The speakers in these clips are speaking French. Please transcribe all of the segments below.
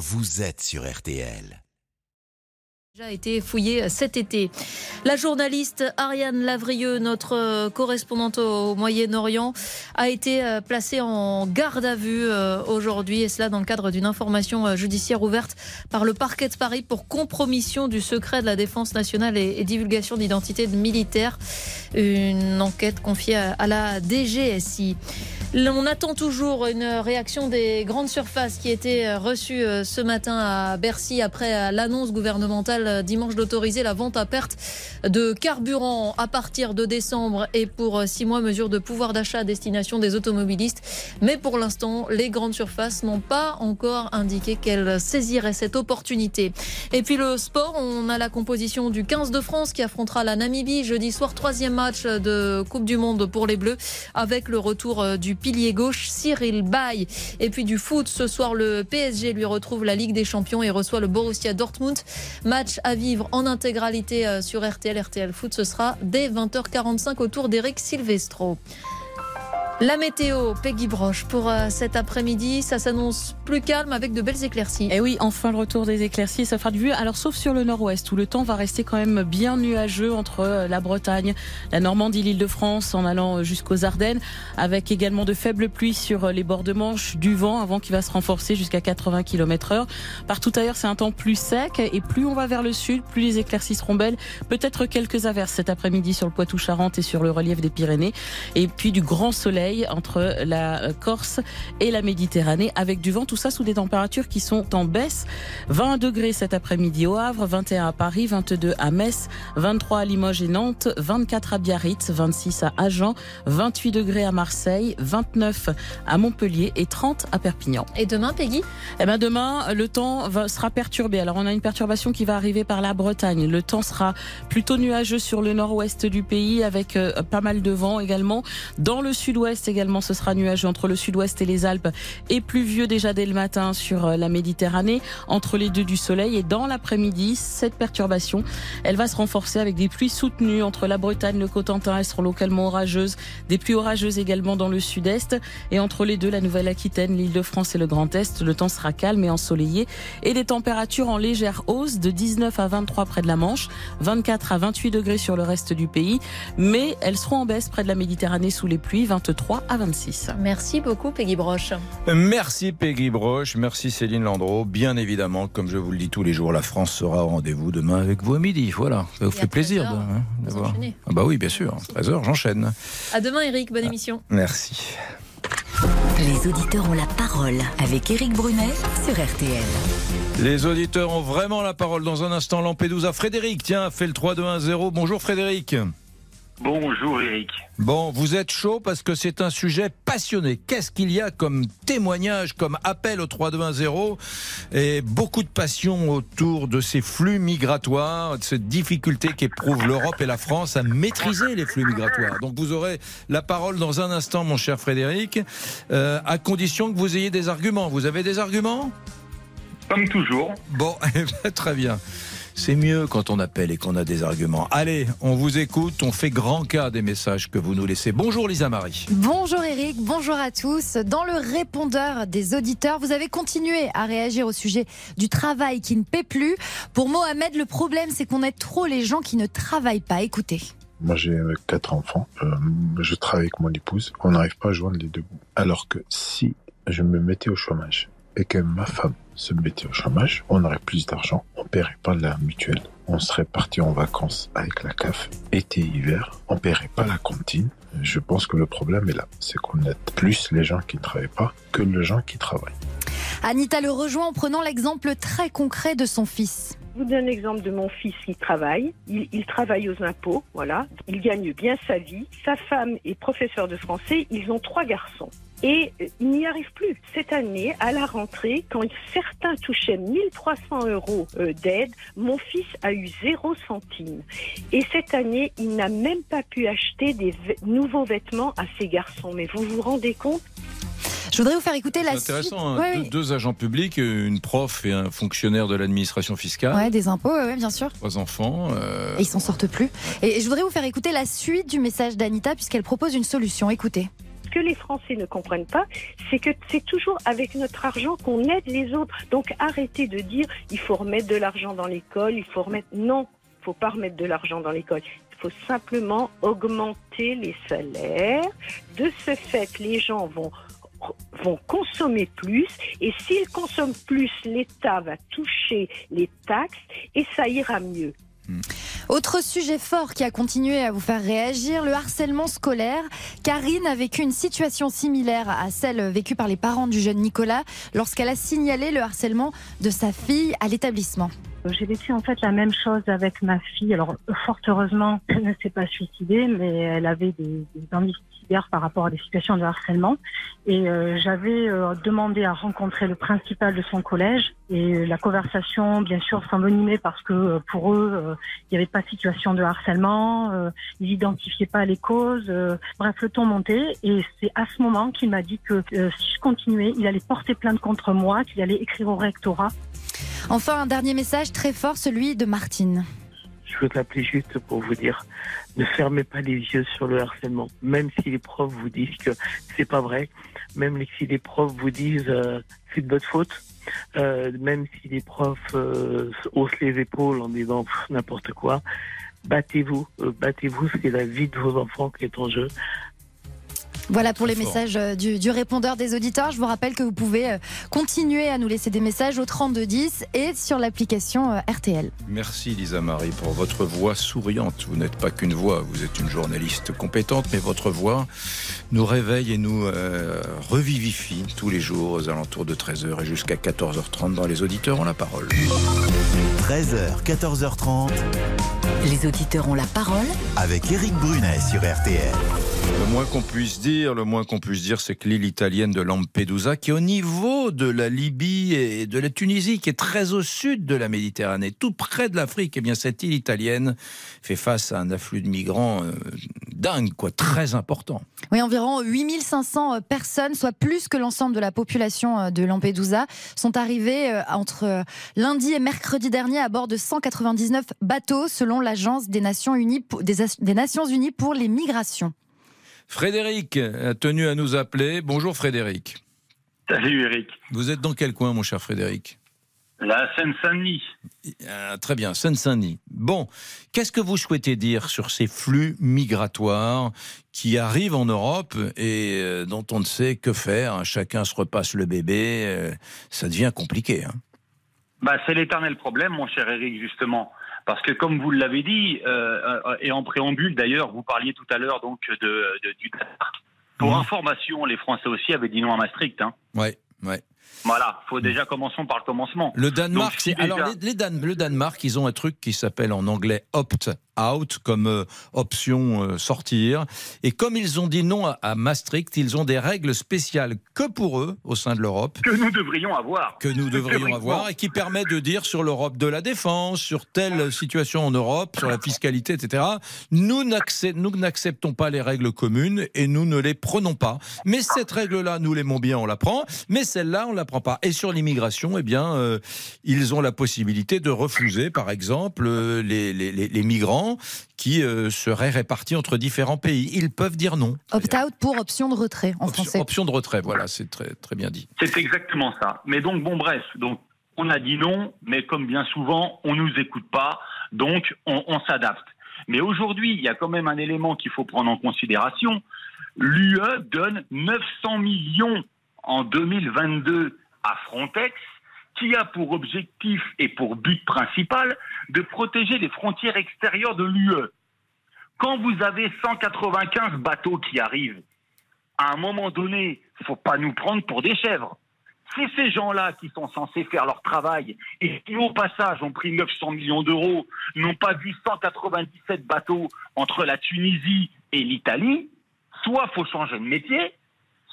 vous êtes sur RTL a été fouillé cet été. La journaliste Ariane Lavrieux, notre euh, correspondante au Moyen-Orient, a été euh, placée en garde à vue euh, aujourd'hui et cela dans le cadre d'une information judiciaire ouverte par le parquet de Paris pour compromission du secret de la défense nationale et, divulgation d'identité de militaires. Une enquête confiée à la DGSI. On attend toujours une réaction des grandes surfaces qui étaient reçues ce matin à Bercy après l'annonce gouvernementale dimanche d'autoriser la vente à perte de carburant à partir de décembre et pour six mois, mesure de pouvoir d'achat à destination des automobilistes. Mais pour l'instant, les grandes surfaces n'ont pas encore indiqué qu'elles saisiraient cette opportunité. Et puis le sport, on a la composition du 15 de France qui affrontera la Namibie jeudi soir, troisième match de Coupe du Monde pour les Bleus avec le retour du pilier gauche Cyril Bay. Et puis du foot, ce soir le PSG lui retrouve la Ligue des Champions et reçoit le Borussia Dortmund. Match à vivre en intégralité euh, sur RTL. RTL Foot, ce sera dès 20h45 autour d'Eric Silvestro. La météo, Peggy Broche, pour euh, cet après-midi, ça s'annonce plus calme avec de belles éclaircies. Et eh oui, enfin le retour des éclaircies, ça fera du vue. Alors sauf sur le nord-ouest où le temps va rester quand même bien nuageux entre euh, la Bretagne, la Normandie, l'Île-de-France en allant euh, jusqu'aux Ardennes, avec également de faibles pluies sur les bords de Manche, du vent, un vent qui va se renforcer jusqu'à 80 km heure. Partout ailleurs, c'est un temps plus sec et plus on va vers le sud, plus les éclaircies seront belles. Peut-être quelques averses cet après-midi sur le Poitou-Charentes et sur le relief des Pyrénées. Et puis du grand soleil entre la Corse et la Méditerranée avec du vent, tout ça sous des températures qui sont en baisse. 20 degrés cet après-midi au Havre, 21 à Paris, 22 à Metz, 23 à Limoges et Nantes, 24 à Biarritz, 26 à Agen, 28 degrés à Marseille, 29 à Montpellier et 30 à Perpignan. Et demain, Peggy? Eh ben demain, le temps sera perturbé. Alors on a une perturbation qui va arriver par la Bretagne. Le temps sera plutôt nuageux sur le nord-ouest du pays avec euh, pas mal de vent également. Dans le sud-ouest, également, ce sera nuageux entre le sud-ouest et les Alpes et pluvieux déjà dès le matin sur euh, la Méditerranée, entre les deux du soleil. Et dans l'après-midi, cette perturbation, elle va se renforcer avec des pluies soutenues entre la Bretagne, le Cotentin, elles seront localement orageuses, des pluies orageuses également dans le sud-est. Et entre les deux, la Nouvelle-Aquitaine, l'île de France et le Grand Est, le temps sera calme et ensoleillé. Et des températures en légère hausse de 19 à 23 près de la Manche, 24 à 28 degrés sur le reste du pays. Mais elles seront en baisse près de la Méditerranée sous les pluies, 23 à 26. Merci beaucoup Peggy Broche. Merci Peggy Broche, merci Céline Landreau. Bien évidemment, comme je vous le dis tous les jours, la France sera au rendez-vous demain avec vous à midi. Voilà, ça vous fait plaisir de, hein, voir. Ah bah oui, bien sûr, 13h, j'enchaîne. À demain Eric, bonne ah, émission. Merci. Les auditeurs ont la parole avec Eric Brunet sur RTL. Les auditeurs ont vraiment la parole dans un instant. Lampedusa. Frédéric, tiens, fait le 3-2-1-0. Bonjour Frédéric. Bonjour Eric. Bon, vous êtes chaud parce que c'est un sujet passionné. Qu'est-ce qu'il y a comme témoignage, comme appel au 3210 et beaucoup de passion autour de ces flux migratoires, de cette difficulté qu'éprouvent l'Europe et la France à maîtriser les flux migratoires? Donc vous aurez la parole dans un instant, mon cher Frédéric, euh, à condition que vous ayez des arguments. Vous avez des arguments? Comme toujours. Bon, eh très bien. C'est mieux quand on appelle et qu'on a des arguments. Allez, on vous écoute, on fait grand cas des messages que vous nous laissez. Bonjour Lisa Marie. Bonjour Eric, bonjour à tous. Dans le répondeur des auditeurs, vous avez continué à réagir au sujet du travail qui ne paie plus. Pour Mohamed, le problème c'est qu'on aide trop les gens qui ne travaillent pas. Écoutez. Moi, j'ai quatre enfants. Euh, je travaille avec mon épouse. On n'arrive pas à joindre les deux bouts. Alors que si je me mettais au chômage et que ma femme se mettait au chômage, on aurait plus d'argent, on paierait pas la mutuelle, on serait parti en vacances avec la CAF été hiver, on paierait pas la cantine. Je pense que le problème est là, c'est qu'on aide plus les gens qui ne travaillent pas que les gens qui travaillent. Anita le rejoint en prenant l'exemple très concret de son fils. Je vous donne l'exemple de mon fils qui travaille. Il, il, travaille aux impôts, voilà. Il gagne bien sa vie. Sa femme est professeure de français. Ils ont trois garçons et il n'y arrive plus. Cette année, à la rentrée, quand certains touchaient 1300 euros euh, d'aide, mon fils a eu zéro centime. Et cette année, il n'a même pas pu acheter des nouveaux vêtements à ses garçons. Mais vous vous rendez compte? Je voudrais vous faire écouter la suite. intéressant. Hein. deux, agents publics, une prof et un fonctionnaire de l'administration fiscale. Ouais, des impôts, oui, bien sûr. Trois enfants. Euh, et ils s'en sortent plus. Et je voudrais vous faire écouter la suite du message d'Anita puisqu'elle propose une solution. Écoutez. ce que les Français ne comprennent pas, c'est que c'est toujours avec notre argent qu'on aide les autres. Donc arrêtez de dire il faut remettre de l'argent dans l'école, il faut remettre. Non, il faut pas remettre de l'argent dans l'école. Il faut simplement augmenter les salaires. De ce fait, les gens vont vont consommer plus et s'ils consomment plus, l'État va toucher les taxes et ça ira mieux. Autre sujet fort qui a continué à vous faire réagir, le harcèlement scolaire. Karine a vécu une situation similaire à celle vécue par les parents du jeune Nicolas lorsqu'elle a signalé le harcèlement de sa fille à l'établissement. J'ai vécu en fait la même chose avec ma fille. Alors fort heureusement, elle ne s'est pas suicidée, mais elle avait des, des envies par rapport à des situations de harcèlement. Et euh, j'avais euh, demandé à rencontrer le principal de son collège. Et la conversation, bien sûr, s'envenimait parce que euh, pour eux, il n'y avait pas de situation de harcèlement, ils n'identifiaient pas les causes. bref, le ton montait. Et c'est à ce moment qu'il m'a dit que si je continuais, il allait porter plainte contre moi, qu'il allait écrire au rectorat. Enfin, un dernier message très fort, celui de Martine. Je veux t'appeler juste pour vous dire, ne fermez pas les yeux sur le harcèlement. Même si les profs vous disent que c'est pas vrai, même si les profs vous disent euh, c'est de votre faute, euh, même si les profs euh, haussent les épaules en disant n'importe quoi, battez-vous, battez-vous, c'est la vie de vos enfants qui est en jeu. Voilà pour les messages euh, du, répondeur des auditeurs. Je vous rappelle que vous pouvez euh, continuer à nous laisser des messages au 3210 et sur l'application euh, RTL. Merci Lisa Marie pour votre voix souriante. Vous n'êtes pas qu'une voix, vous êtes une journaliste compétente, mais votre voix nous réveille et nous revivifie tous les jours aux alentours de 13h et jusqu'à 14h30 dans Les auditeurs ont la parole. 13h, 14h30. Les auditeurs ont la parole avec Eric Brunet sur RTL. Le moins qu'on puisse dire, le moins qu'on puisse dire, c'est que l'île italienne de Lampedusa, qui est au niveau de la Libye et de la Tunisie, qui est très au sud de la Méditerranée, tout près de l'Afrique, eh bien cette île italienne fait face à un afflux de migrants euh, dingue, quoi, très important. Oui, environ 8500 euh, personnes, soit plus que l'ensemble de la population euh, de Lampedusa, sont arrivées entre lundi et mercredi dernier à bord de 199 bateaux, selon l'agence des Nations Unies pour les migrations. Frédéric a tenu à nous appeler. Bonjour Frédéric. Salut Eric. Vous êtes dans quel coin, mon cher Frédéric? La Seine-Saint-Denis. Ah, très bien, Seine-Saint-Denis. Bon, qu'est-ce que vous souhaitez dire sur ces flux migratoires qui arrivent en Europe et euh, dont on ne sait que faire Chacun se repasse le bébé. Euh, ça devient compliqué. Hein. bah, c'est l'éternel problème, mon cher Eric, justement. Parce que comme vous l'avez dit, euh, euh, et en préambule d'ailleurs, vous parliez tout à l'heure donc de, du. Pour mmh. information, les Français aussi avaient dit non à Maastricht. Hein. Ouais, ouais. Voilà, faut déjà commençons par le commencement. Le Danemark, alors les, Dan... le Danemark, ils ont un truc qui s'appelle en anglais opt out comme euh, option euh, sortir. Et comme ils ont dit non à, Maastricht, ils ont des règles spéciales que pour eux au sein de l'Europe. Que nous devrions avoir. Que nous devrions avoir et qui permet de dire sur l'Europe de la défense, sur telle situation en Europe, sur la fiscalité, etc. Nous n'acceptons pas les règles communes et nous ne les prenons pas. Mais cette règle-là, nous l'aimons bien, on la prend. Mais celle-là, on la pas. Et sur l'immigration, eh bien, euh, ils ont la possibilité de refuser, par exemple, les, les, les migrants qui euh, seraient répartis entre différents pays. Ils peuvent dire non. Opt-out pour option de retrait en option, français. Option de retrait, voilà, c'est très, très bien dit. C'est exactement ça. Mais donc, bon, bref, donc, on a dit non, mais comme bien souvent, on ne nous écoute pas, donc on, on s'adapte. Mais aujourd'hui, il y a quand même un élément qu'il faut prendre en considération. L'UE donne 900 millions en 2022 à Frontex qui a pour objectif et pour but principal de protéger les frontières extérieures de l'UE. Quand vous avez 195 bateaux qui arrivent, à un moment donné, il ne faut pas nous prendre pour des chèvres. C'est ces gens-là qui sont censés faire leur travail et qui, au passage, ont pris 900 millions d'euros, n'ont pas vu 197 bateaux entre la Tunisie et l'Italie, soit faut changer de métier,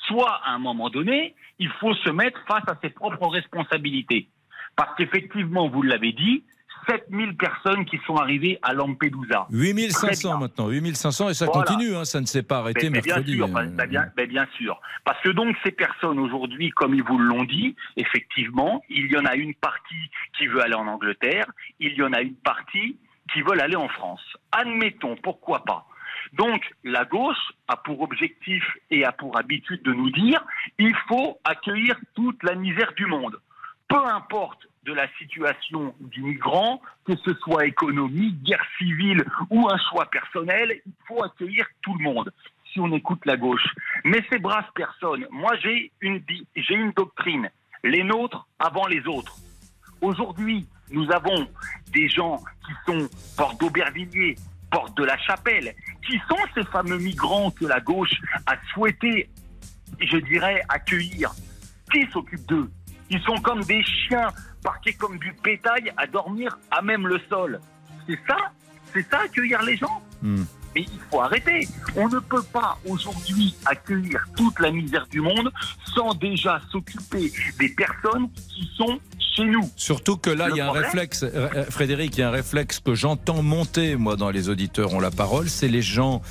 soit à un moment donné, il faut se mettre face à ses propres responsabilités. Parce qu'effectivement, vous l'avez dit, 7000 personnes qui sont arrivées à Lampedusa. 8500 maintenant, 8500 et ça continue, hein, ça ne s'est pas arrêté mais, mercredi. Bien sûr, hein. bah, bien, bien, sûr. Parce que donc ces personnes aujourd'hui, comme ils vous l'ont dit, effectivement, il y en a une partie qui veut aller en Angleterre, il y en a une partie qui veut aller en France. Admettons, pourquoi pas. Donc la gauche a pour objectif et a pour habitude de nous dire il faut accueillir toute la misère du monde. Peu importe de la situation du migrant, que ce soit économique, guerre civile ou un choix personnel, il faut accueillir tout le monde si on écoute la gauche. Mais ces braves personnes, moi j'ai une, j'ai une doctrine, les nôtres avant les autres. Aujourd'hui, nous avons des gens qui sont porte d'Aubervilliers, porte de la Chapelle, qui sont ces fameux migrants que la gauche a souhaité, je dirais, accueillir? Qui s'occupe d'eux? Ils sont comme des chiens parqués comme du bétail à dormir à même le sol. C'est ça C'est ça accueillir les gens? Hmm. Mais il faut arrêter. On ne peut pas aujourd'hui accueillir toute la misère du monde sans déjà s'occuper des personnes qui sont chez nous. Surtout que là, il y a un réflexe, euh, euh, Frédéric, il y a un réflexe que j'entends monter, moi, dans les auditeurs ont la parole, c'est les gens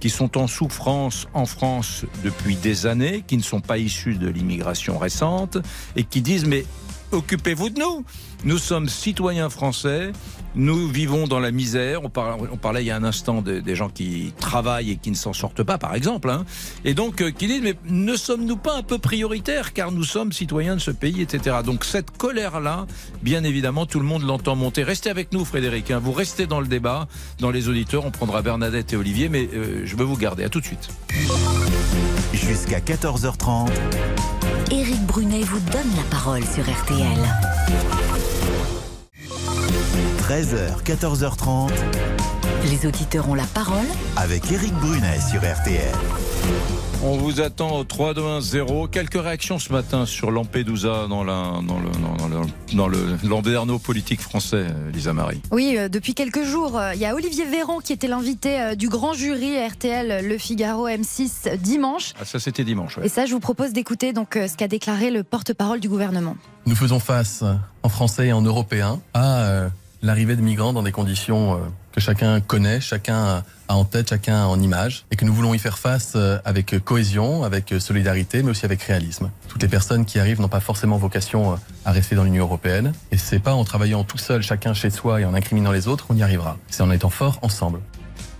qui sont en souffrance en France depuis des années, qui ne sont pas issus de l'immigration récente, et qui disent, mais occupez-vous de nous. Nous sommes citoyens français, nous vivons dans la misère. On parlait, on parlait il y a un instant de- des gens qui travaillent et qui ne s'en sortent pas, par exemple. hein. Et donc, euh, qui disent, mais ne sommes-nous pas un peu prioritaires car nous sommes citoyens de ce pays, etc. Donc cette colère-là, bien évidemment, tout le monde l'entend monter. Restez avec nous, Frédéric. hein. Vous restez dans le débat, dans les auditeurs. On prendra Bernadette et Olivier, mais euh, je veux vous garder. À tout de suite. Jusqu'à 14h30. Éric Brunet vous donne la parole sur RTL. 13h, 14h30. Les auditeurs ont la parole Avec Éric Brunet sur RTL. On vous attend au 3 2 1 0. Quelques réactions ce matin sur Lampedusa dans, la, dans le dans le, dans le landerneau politique français, Lisa Marie. Oui, euh, depuis quelques jours, euh, il y a Olivier Véran qui était l'invité euh, du grand jury RTL Le Figaro M6 dimanche. Ah, ça c'était dimanche. ouais. Et ça, je vous propose d'écouter donc euh, ce qu'a déclaré le porte-parole du gouvernement. Nous faisons face, en français et en européen, à euh, l'arrivée de migrants dans des conditions euh, que chacun connaît, chacun a en tête, chacun en image, et que nous voulons y faire face euh, avec cohésion, avec solidarité, mais aussi avec réalisme. Toutes les personnes qui arrivent n'ont pas forcément vocation euh, à rester dans l'Union européenne, et c'est pas en travaillant tout seul, chacun chez soi, et en incriminant les autres qu'on y arrivera. C'est en étant fort ensemble.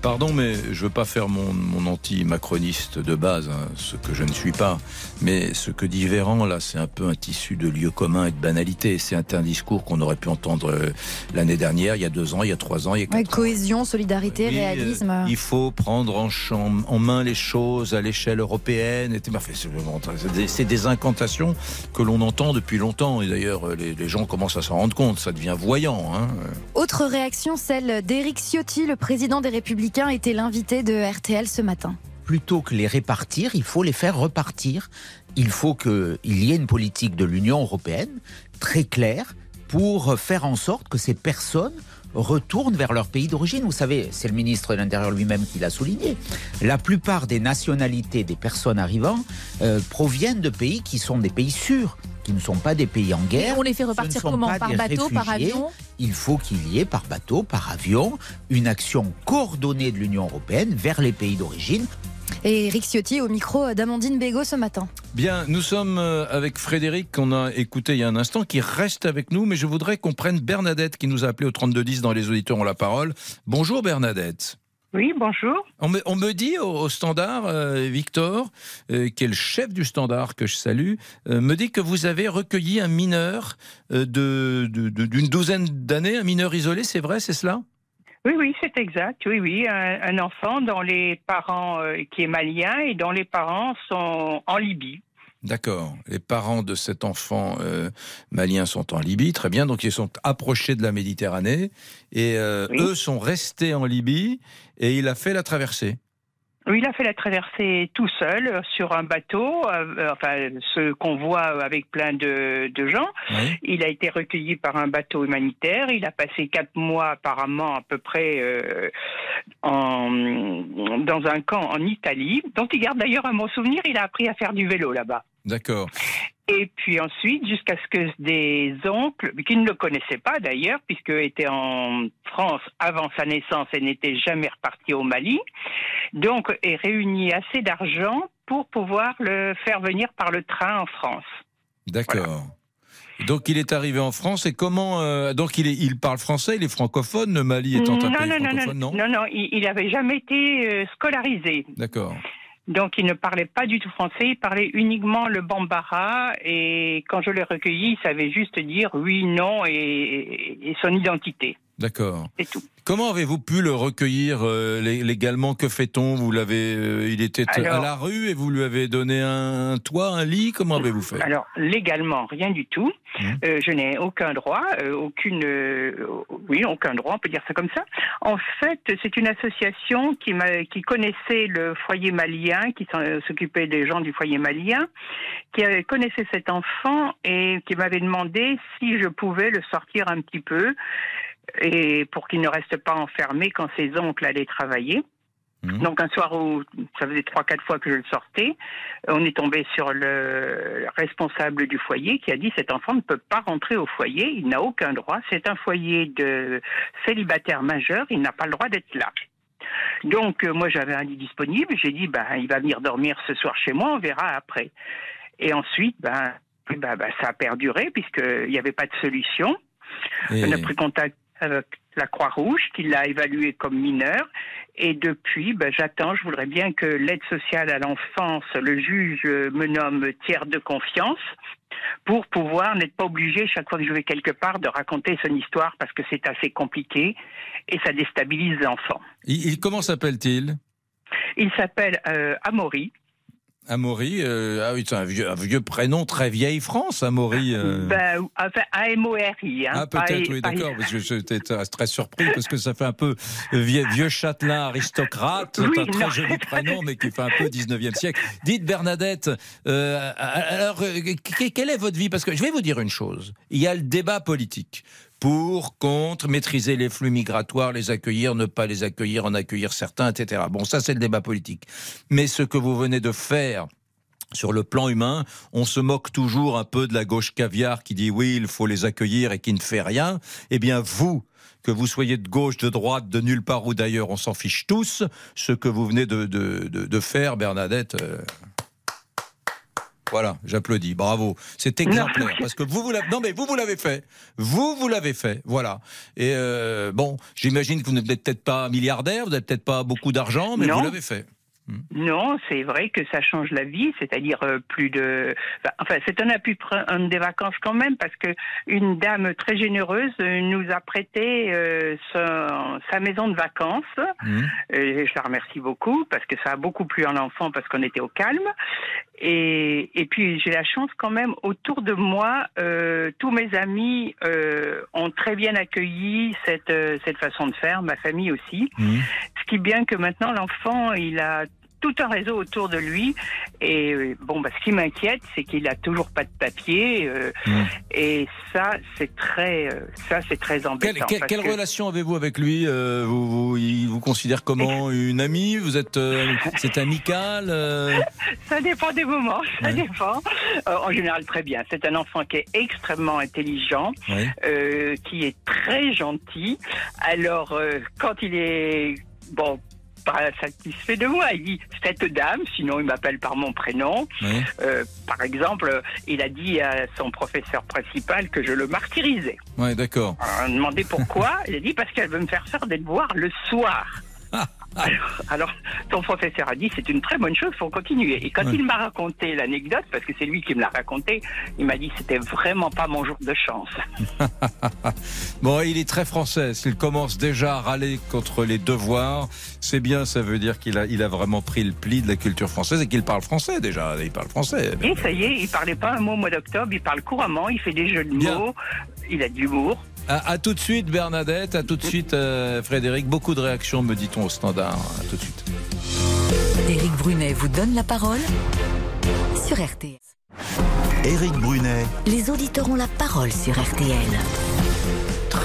Pardon, mais je veux pas faire mon, mon anti-macroniste de base, hein, ce que je ne suis pas. Mais ce que dit Véran, là, c'est un peu un tissu de lieu commun et de banalité. C'est un, un discours qu'on aurait pu entendre euh, l'année dernière, il y a deux ans, il y a trois ans, il y a quatre Ouais, cohésion, solidarité, Oui, réalisme. euh, il faut prendre en, main les choses à l'échelle européenne. Bah, c'est des- incantations que l'on entend depuis longtemps. Et d'ailleurs, euh, les, les gens commencent à s'en rendre compte. Ça devient voyant. Hein. Autre réaction, celle d'Éric Ciotti, le président des Républicains, était l'invité de RTL ce matin. plutôt que les répartir, il faut les faire repartir. Il faut qu'il y ait une politique de l'Union européenne très claire pour faire en sorte que ces personnes retournent vers leur pays d'origine. Vous savez, c'est le ministre de l'Intérieur lui-même qui l'a souligné. La plupart des nationalités des personnes arrivant euh, proviennent de pays qui sont des pays sûrs, qui ne sont pas des pays en guerre. on les fait repartir comment Par bateau, par avion Il faut qu'il y ait par bateau, par avion, une action coordonnée de l'Union européenne vers les pays d'origine Et Éric Ciotti au micro d'Amandine Bégaud ce matin. Bien, nous sommes euh, avec Frédéric, qu'on a écouté il y a un instant, qui reste avec nous, mais je voudrais qu'on prenne Bernadette, qui nous a appelé au 3210 dans Les Auditeurs ont la parole. Bonjour Bernadette. Oui, bonjour. On me, on me dit au, au standard, euh, Victor, euh, qui est le chef du standard que je salue, euh, me dit que vous avez recueilli un mineur de- de- de- d'une douzaine d'années, un mineur isolé, c'est vrai, c'est cela? Oui, oui, c'est exact. Oui, oui, un, un enfant dont les parents, qui est malien et dont les parents sont en Libye. D'accord. Les parents de cet enfant euh, malien sont en Libye, très bien. Donc ils sont approchés de la Méditerranée et euh, eux sont restés en Libye et il a fait la traversée. Oui, il a fait la traversée tout seul euh, sur un bateau, euh, enfin ce qu'on voit avec plein de, de gens. Il a été recueilli par un bateau humanitaire. Il a passé quatre mois apparemment à peu près euh, en, dans un camp en Italie, dont il garde d'ailleurs un bon souvenir. Il a appris à faire du vélo là-bas. D'accord. Et puis ensuite, jusqu'à ce que des oncles, qui ne le connaissaient pas d'ailleurs, puisque était en France avant sa naissance et n'était jamais reparti au Mali, donc aient réuni assez d'argent pour pouvoir le faire venir par le train en France. D'accord. Donc il est arrivé en France et comment euh, donc il, est, il parle français, il est francophone, le Mali étant un non, pays non, non, francophone, non, non, non, il n'avait jamais été euh, scolarisé. D'accord. Donc il ne parlait pas du tout français, il parlait uniquement le bambara et quand je l'ai recueilli, il savait juste dire oui, non et, et son identité. D'accord. C'est tout. Comment avez-vous pu le recueillir euh, lé- légalement? Que fait-on? Vous l'avez, euh, il était à la rue et vous lui avez donné un, un toit, un lit? Comment avez-vous fait? Alors légalement, rien du tout. Mmh. Euh, je n'ai aucun droit, aucune, oui, aucun droit, on peut dire ça comme ça. En fait, c'est une association qui, qui connaissait le foyer malien, qui s'occupait des gens du foyer malien, qui connaissait cet enfant et qui m'avait demandé si je pouvais le sortir un petit peu et pour qu'il ne reste pas enfermé quand ses oncles allaient travailler. Donc un soir où ça faisait trois quatre fois que je le sortais, on est tombé sur le responsable du foyer qui a dit cet enfant ne peut pas rentrer au foyer, il n'a aucun droit, c'est un foyer de célibataire majeur, il n'a pas le droit d'être là. Donc euh, moi j'avais un lit disponible, j'ai dit ben il va venir dormir ce soir chez moi, on verra après. Et ensuite ben, ben, ben, ça a perduré puisqu'il n'y avait pas de solution. Et- On a pris contact avec la Croix-Rouge qui l'a évalué comme mineur. Et depuis, ben, j'attends, je voudrais bien que l'aide sociale à l'enfance, le juge euh, me nomme tiers de confiance pour pouvoir n'être pas obligé chaque fois que je vais quelque part de raconter son histoire parce que c'est assez compliqué et ça déstabilise l'enfant. il, Comment s'appelle-t-il? Il s'appelle euh, Amaury. Amaury. euh, ah oui, c'est un vieux, un vieux prénom très vieille France, Amaury. euh. Ben, enfin, A-M-O-R-I. Hein, Ah peut-être oui d'accord parce que j'étais très surpris parce que ça fait un peu vieux, vieux châtelain aristocrate c'est un très joli prénom mais qui fait un peu 19e siècle dites Bernadette euh, alors euh, que- quelle est votre vie? Parce que je vais vous dire une chose il y a le débat politique pour, contre, maîtriser les flux migratoires, les accueillir, ne pas les accueillir, en accueillir certains, etc. Bon, ça c'est le débat politique. Mais ce que vous venez de faire sur le plan humain, on se moque toujours un peu de la gauche caviar qui dit oui, il faut les accueillir et qui ne fait rien. Eh bien, vous, que vous soyez de gauche, de droite, de nulle part ou d'ailleurs, on s'en fiche tous. Ce que vous venez de, faire, Bernadette. euh, Voilà, j'applaudis, bravo. C'est exemplaire parce que vous vous l'avez. Non mais vous vous l'avez fait. Vous vous l'avez fait. Voilà. Et euh, bon, j'imagine que vous n'êtes peut-être pas milliardaire, vous n'avez peut-être pas beaucoup d'argent, mais Non. vous l'avez fait. Non, c'est vrai que ça change la vie, c'est-à-dire euh, plus de. Enfin, c'est un appui pr- un des vacances quand même, parce que une dame très généreuse euh, nous a prêté euh, son- sa maison de vacances. Et je la remercie beaucoup parce que ça a beaucoup plu à l'enfant parce qu'on était au calme. Et, et puis j'ai la chance quand même autour de moi, euh, tous mes amis euh, ont très bien accueilli cette euh, cette façon de faire, ma famille aussi. Ce qui est bien que maintenant l'enfant il a tout un réseau autour de lui et euh, bon bah ce qui m'inquiète c'est qu'il a toujours pas de papier euh, et ça c'est très euh, ça c'est très embêtant. quelle- parce quelle que- relation avez-vous avec lui Euh, vous, vous, Il vous considère comment Une amie Vous êtes euh, C'est amical euh Ça dépend des moments, ça Ouais. dépend. Euh, en général, très bien. C'est un enfant qui est extrêmement intelligent, Ouais. euh, qui est très gentil. Alors, euh, quand il est bon, pas satisfait de moi, il dit cette dame, sinon il m'appelle par mon prénom. Euh, par exemple, il a dit à son professeur principal que je le martyrisais. Ouais, d'accord. On a demandé pourquoi. Il a dit parce qu'elle veut me faire faire des devoirs le soir. Alors, alors, ton professeur a dit c'est une très bonne chose, faut continuer. Et quand Ouais. il m'a raconté l'anecdote, parce que c'est lui qui me l'a raconté, il m'a dit c'était vraiment pas mon jour de chance. Bon, il est très français. S'il commence déjà à râler contre les devoirs, c'est bien, ça veut dire qu'il a, il a vraiment pris le pli de la culture française et qu'il parle français déjà. Il parle français. Et ça y est, il parlait pas un mot au mois d'octobre, il parle couramment, il fait des jeux de mots, il a de l'humour. À, à tout de suite, Bernadette. À tout de suite, euh, Frédéric. Beaucoup de réactions, me dit-on au standard. À tout de suite. Éric Brunet vous donne la parole sur RTL. Éric Brunet, Les auditeurs ont la parole sur RTL.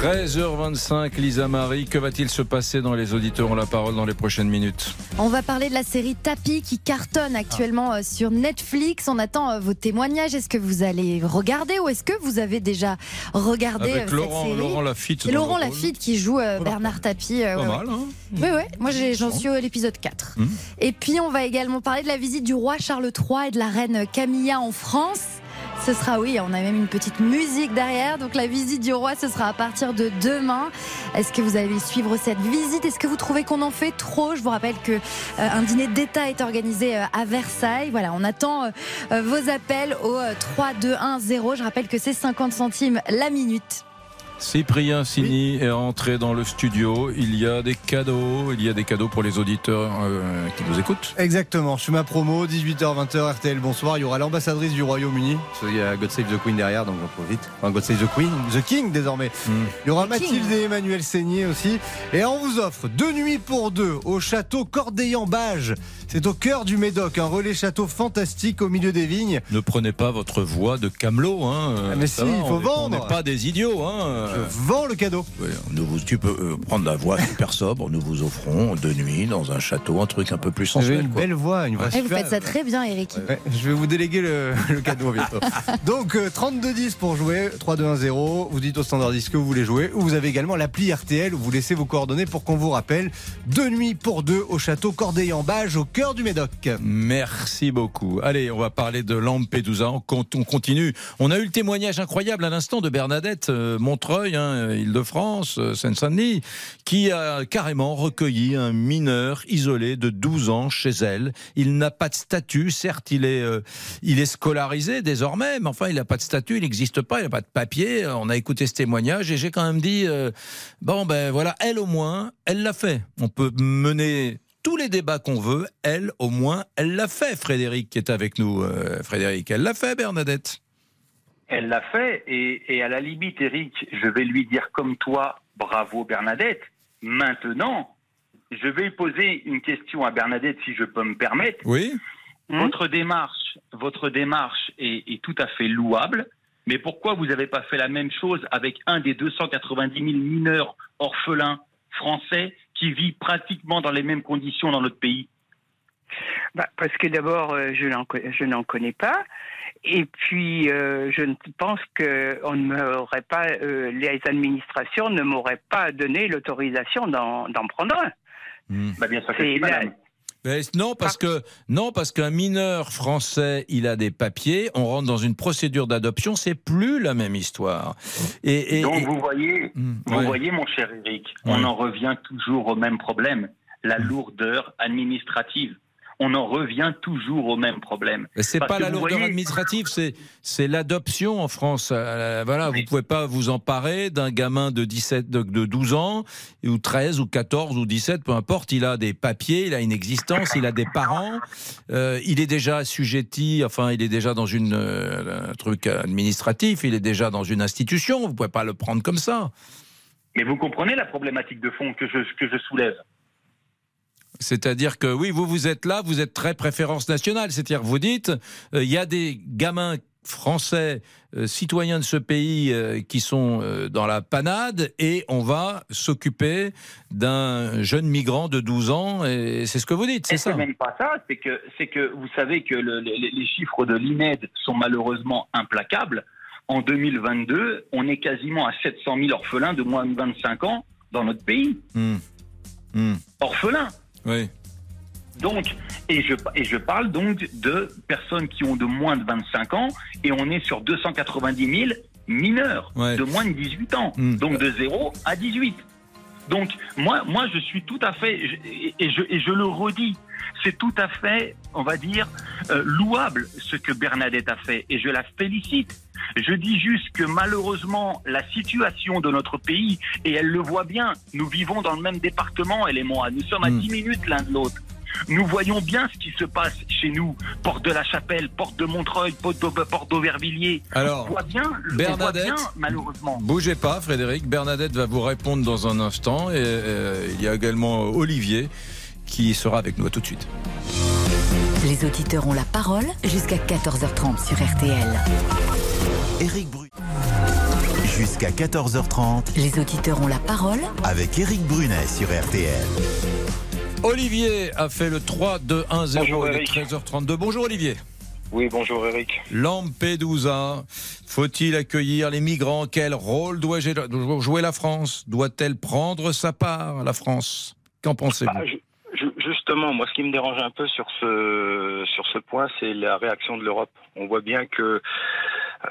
13h25, Lisa Marie. Que va-t-il se passer dans les auditeurs ont la parole dans les prochaines minutes On va parler de la série Tapi qui cartonne actuellement euh, sur Netflix. On attend euh, vos témoignages. Est-ce que vous allez regarder ou est-ce que vous avez déjà regardé Avec euh, Laurent- série Laurent Lafitte Et Laurent. Lafitte qui joue euh, Bernard Tapie. euh, Pas ouais, mal, ouais. hein Oui, ouais. Moi, j'ai- j'en suis à l'épisode 4. Et puis, on va également parler de la visite du roi Charles III et de la reine Camilla en France. Ce sera, oui, on a même une petite musique derrière. Donc la visite du roi, ce sera à partir de demain. Est-ce que vous allez suivre cette visite? Est-ce que vous trouvez qu'on en fait trop? Je vous rappelle que euh, un dîner d'État est organisé euh, à Versailles. Voilà, on attend euh, vos appels au 3 2 1 0. Je rappelle que c'est 50 centimes la minute. Cyprien Sini est entré dans le studio. Il y a des cadeaux. Il y a des cadeaux pour les auditeurs euh, qui nous écoutent. Exactement. Je fais ma promo. 18h, 20h, RTL, bonsoir. Il y aura l'ambassadrice du Royaume-Uni. Il y a God Save the Queen derrière, donc j'en profite. Enfin, God Save the Queen, The King désormais. Hmm. Il y aura Mathilde et Emmanuel Seigné aussi. Et on vous offre deux nuits pour deux au château Cordeillan-Bage. C'est au cœur du Médoc, un relais château fantastique au milieu des vignes. Ne prenez pas votre voix de camelot. Hein. Ah, mais Ça si, va, il faut on est- vendre. On n'est pas des idiots. Hein. Je vends le cadeau. Oui, nous vous- tu peux euh, prendre la voix super sobre. Nous vous offrons deux nuits dans un château, un truc un peu plus Vous sensuel. une quoi. belle voix, une voix vous super. faites ça très bien, Eric. Ouais, je vais vous déléguer le, le cadeau bientôt. Donc euh, 32-10 pour jouer, 3-2-1-0. Vous dites au standard 10 que vous voulez jouer. Ou vous avez également l'appli RTL où vous laissez vos coordonnées pour qu'on vous rappelle. Deux nuits pour deux au château Cordeillan-Bage au cœur du Médoc. Merci beaucoup. Allez, on va parler de Lampedusa. On, con- on continue. On a eu le témoignage incroyable à l'instant de Bernadette euh, Montreuil, hein, Île-de-France, euh, Seine-Saint-Denis, qui a carrément recueilli un mineur isolé de 12 ans chez elle. Il n'a pas de statut. Certes, il est, euh, il est scolarisé désormais, mais enfin, il n'a pas de statut, il n'existe pas, il n'a pas de papier. On a écouté ce témoignage et j'ai quand même dit, euh, bon, ben voilà, elle au moins, elle l'a fait. On peut mener tous les débats qu'on veut, elle, au moins, elle l'a fait, Frédéric, qui est avec nous. euh, Frédéric, elle l'a fait, Bernadette. Elle l'a fait, et, et à la limite, Eric, je vais lui dire comme toi, bravo Bernadette. Maintenant, je vais poser une question à Bernadette, si je peux me permettre. Oui. Votre démarche, votre démarche est, est tout à fait louable, mais pourquoi vous n'avez pas fait la même chose avec un des 290 000 mineurs orphelins français qui vit pratiquement dans les mêmes conditions dans notre pays? Bah, parce que d'abord, euh, je n'en co- je n'en connais pas. Et puis, euh, je ne pense que on ne m'aurait pas, euh, les administrations ne m'auraient pas donné l'autorisation d'en prendre un. Bah, bien sûr que C'est si, là- madame. Mais non, parce que non, parce qu'un mineur français, il a des papiers. On rentre dans une procédure d'adoption, c'est plus la même histoire. Et, et- Donc et- vous voyez, vous ouais. voyez mon cher Eric, Ouais. on en revient toujours au même problème, la lourdeur administrative. On en revient toujours au même problème. C'est pas la lourdeur voyez- administrative, c'est l'adoption en France. Euh, voilà, vous pouvez pas vous emparer d'un gamin de 17 de, de 12 ans ou 13 ou 14 ou 17, peu importe, il a des papiers, il a une existence, il a des parents, euh, il est déjà assujetti, enfin, il est déjà dans une euh, un truc administratif, il est déjà dans une institution, vous pouvez pas le prendre comme ça. Mais vous comprenez la problématique de fond que je, que je soulève? C'est-à-dire que oui, vous vous êtes là, vous êtes très préférence nationale. C'est-à-dire, vous dites, euh, il y a des gamins français, euh, citoyens de ce pays, euh, qui sont euh, dans la panade, et on va s'occuper d'un jeune migrant de 12 ans, et c'est ce que vous dites, c'est ça même pas ça, c'est que, c'est que vous savez que le- les, les chiffres de l'INED sont malheureusement implacables. En 2022, on est quasiment à 700 000 orphelins de moins de 25 ans dans notre pays. Hmm. Hmm. Orphelins Oui. Donc, et je, et je parle donc de personnes qui ont de moins de 25 ans, et on est sur 290 000 mineurs Ouais. de moins de 18 ans, Hmm. donc de 0 à 18. Donc, moi, moi, je suis tout à fait, et, et je, et je le redis, c'est tout à fait, on va dire, euh, louable ce que Bernadette a fait, et je la félicite. Je dis juste que malheureusement, la situation de notre pays, et elle le voit bien, nous vivons dans le même département, elle et moi, nous sommes à 10 minutes l'un de l'autre. Nous voyons bien ce qui se passe chez nous, porte de la Chapelle, porte de Montreuil, porte d'Au- porte d'Aubervilliers. Alors, on voit bien, on voit Bernadette, bien, malheureusement. Bougez pas, Frédéric. Bernadette va vous répondre dans un instant. Et euh, il y a également Olivier qui sera avec nous à tout de suite. Les auditeurs ont la parole jusqu'à 14h30 sur RTL. Éric Brunet. Jusqu'à 14h30 Les auditeurs ont la parole avec Éric Brunet sur RTL. Olivier a fait le 3, 2, 1, 0 Bonjour, il est Eric. 13h32. Bonjour Olivier. Oui, bonjour Eric. Lampedusa, faut-il accueillir les migrants? Quel rôle doit jouer? La France? Doit-elle prendre sa part, la France? Qu'en pensez-vous? Bah, justement, moi, ce qui me dérange un peu sur ce point, c'est la réaction de l'Europe. On voit bien que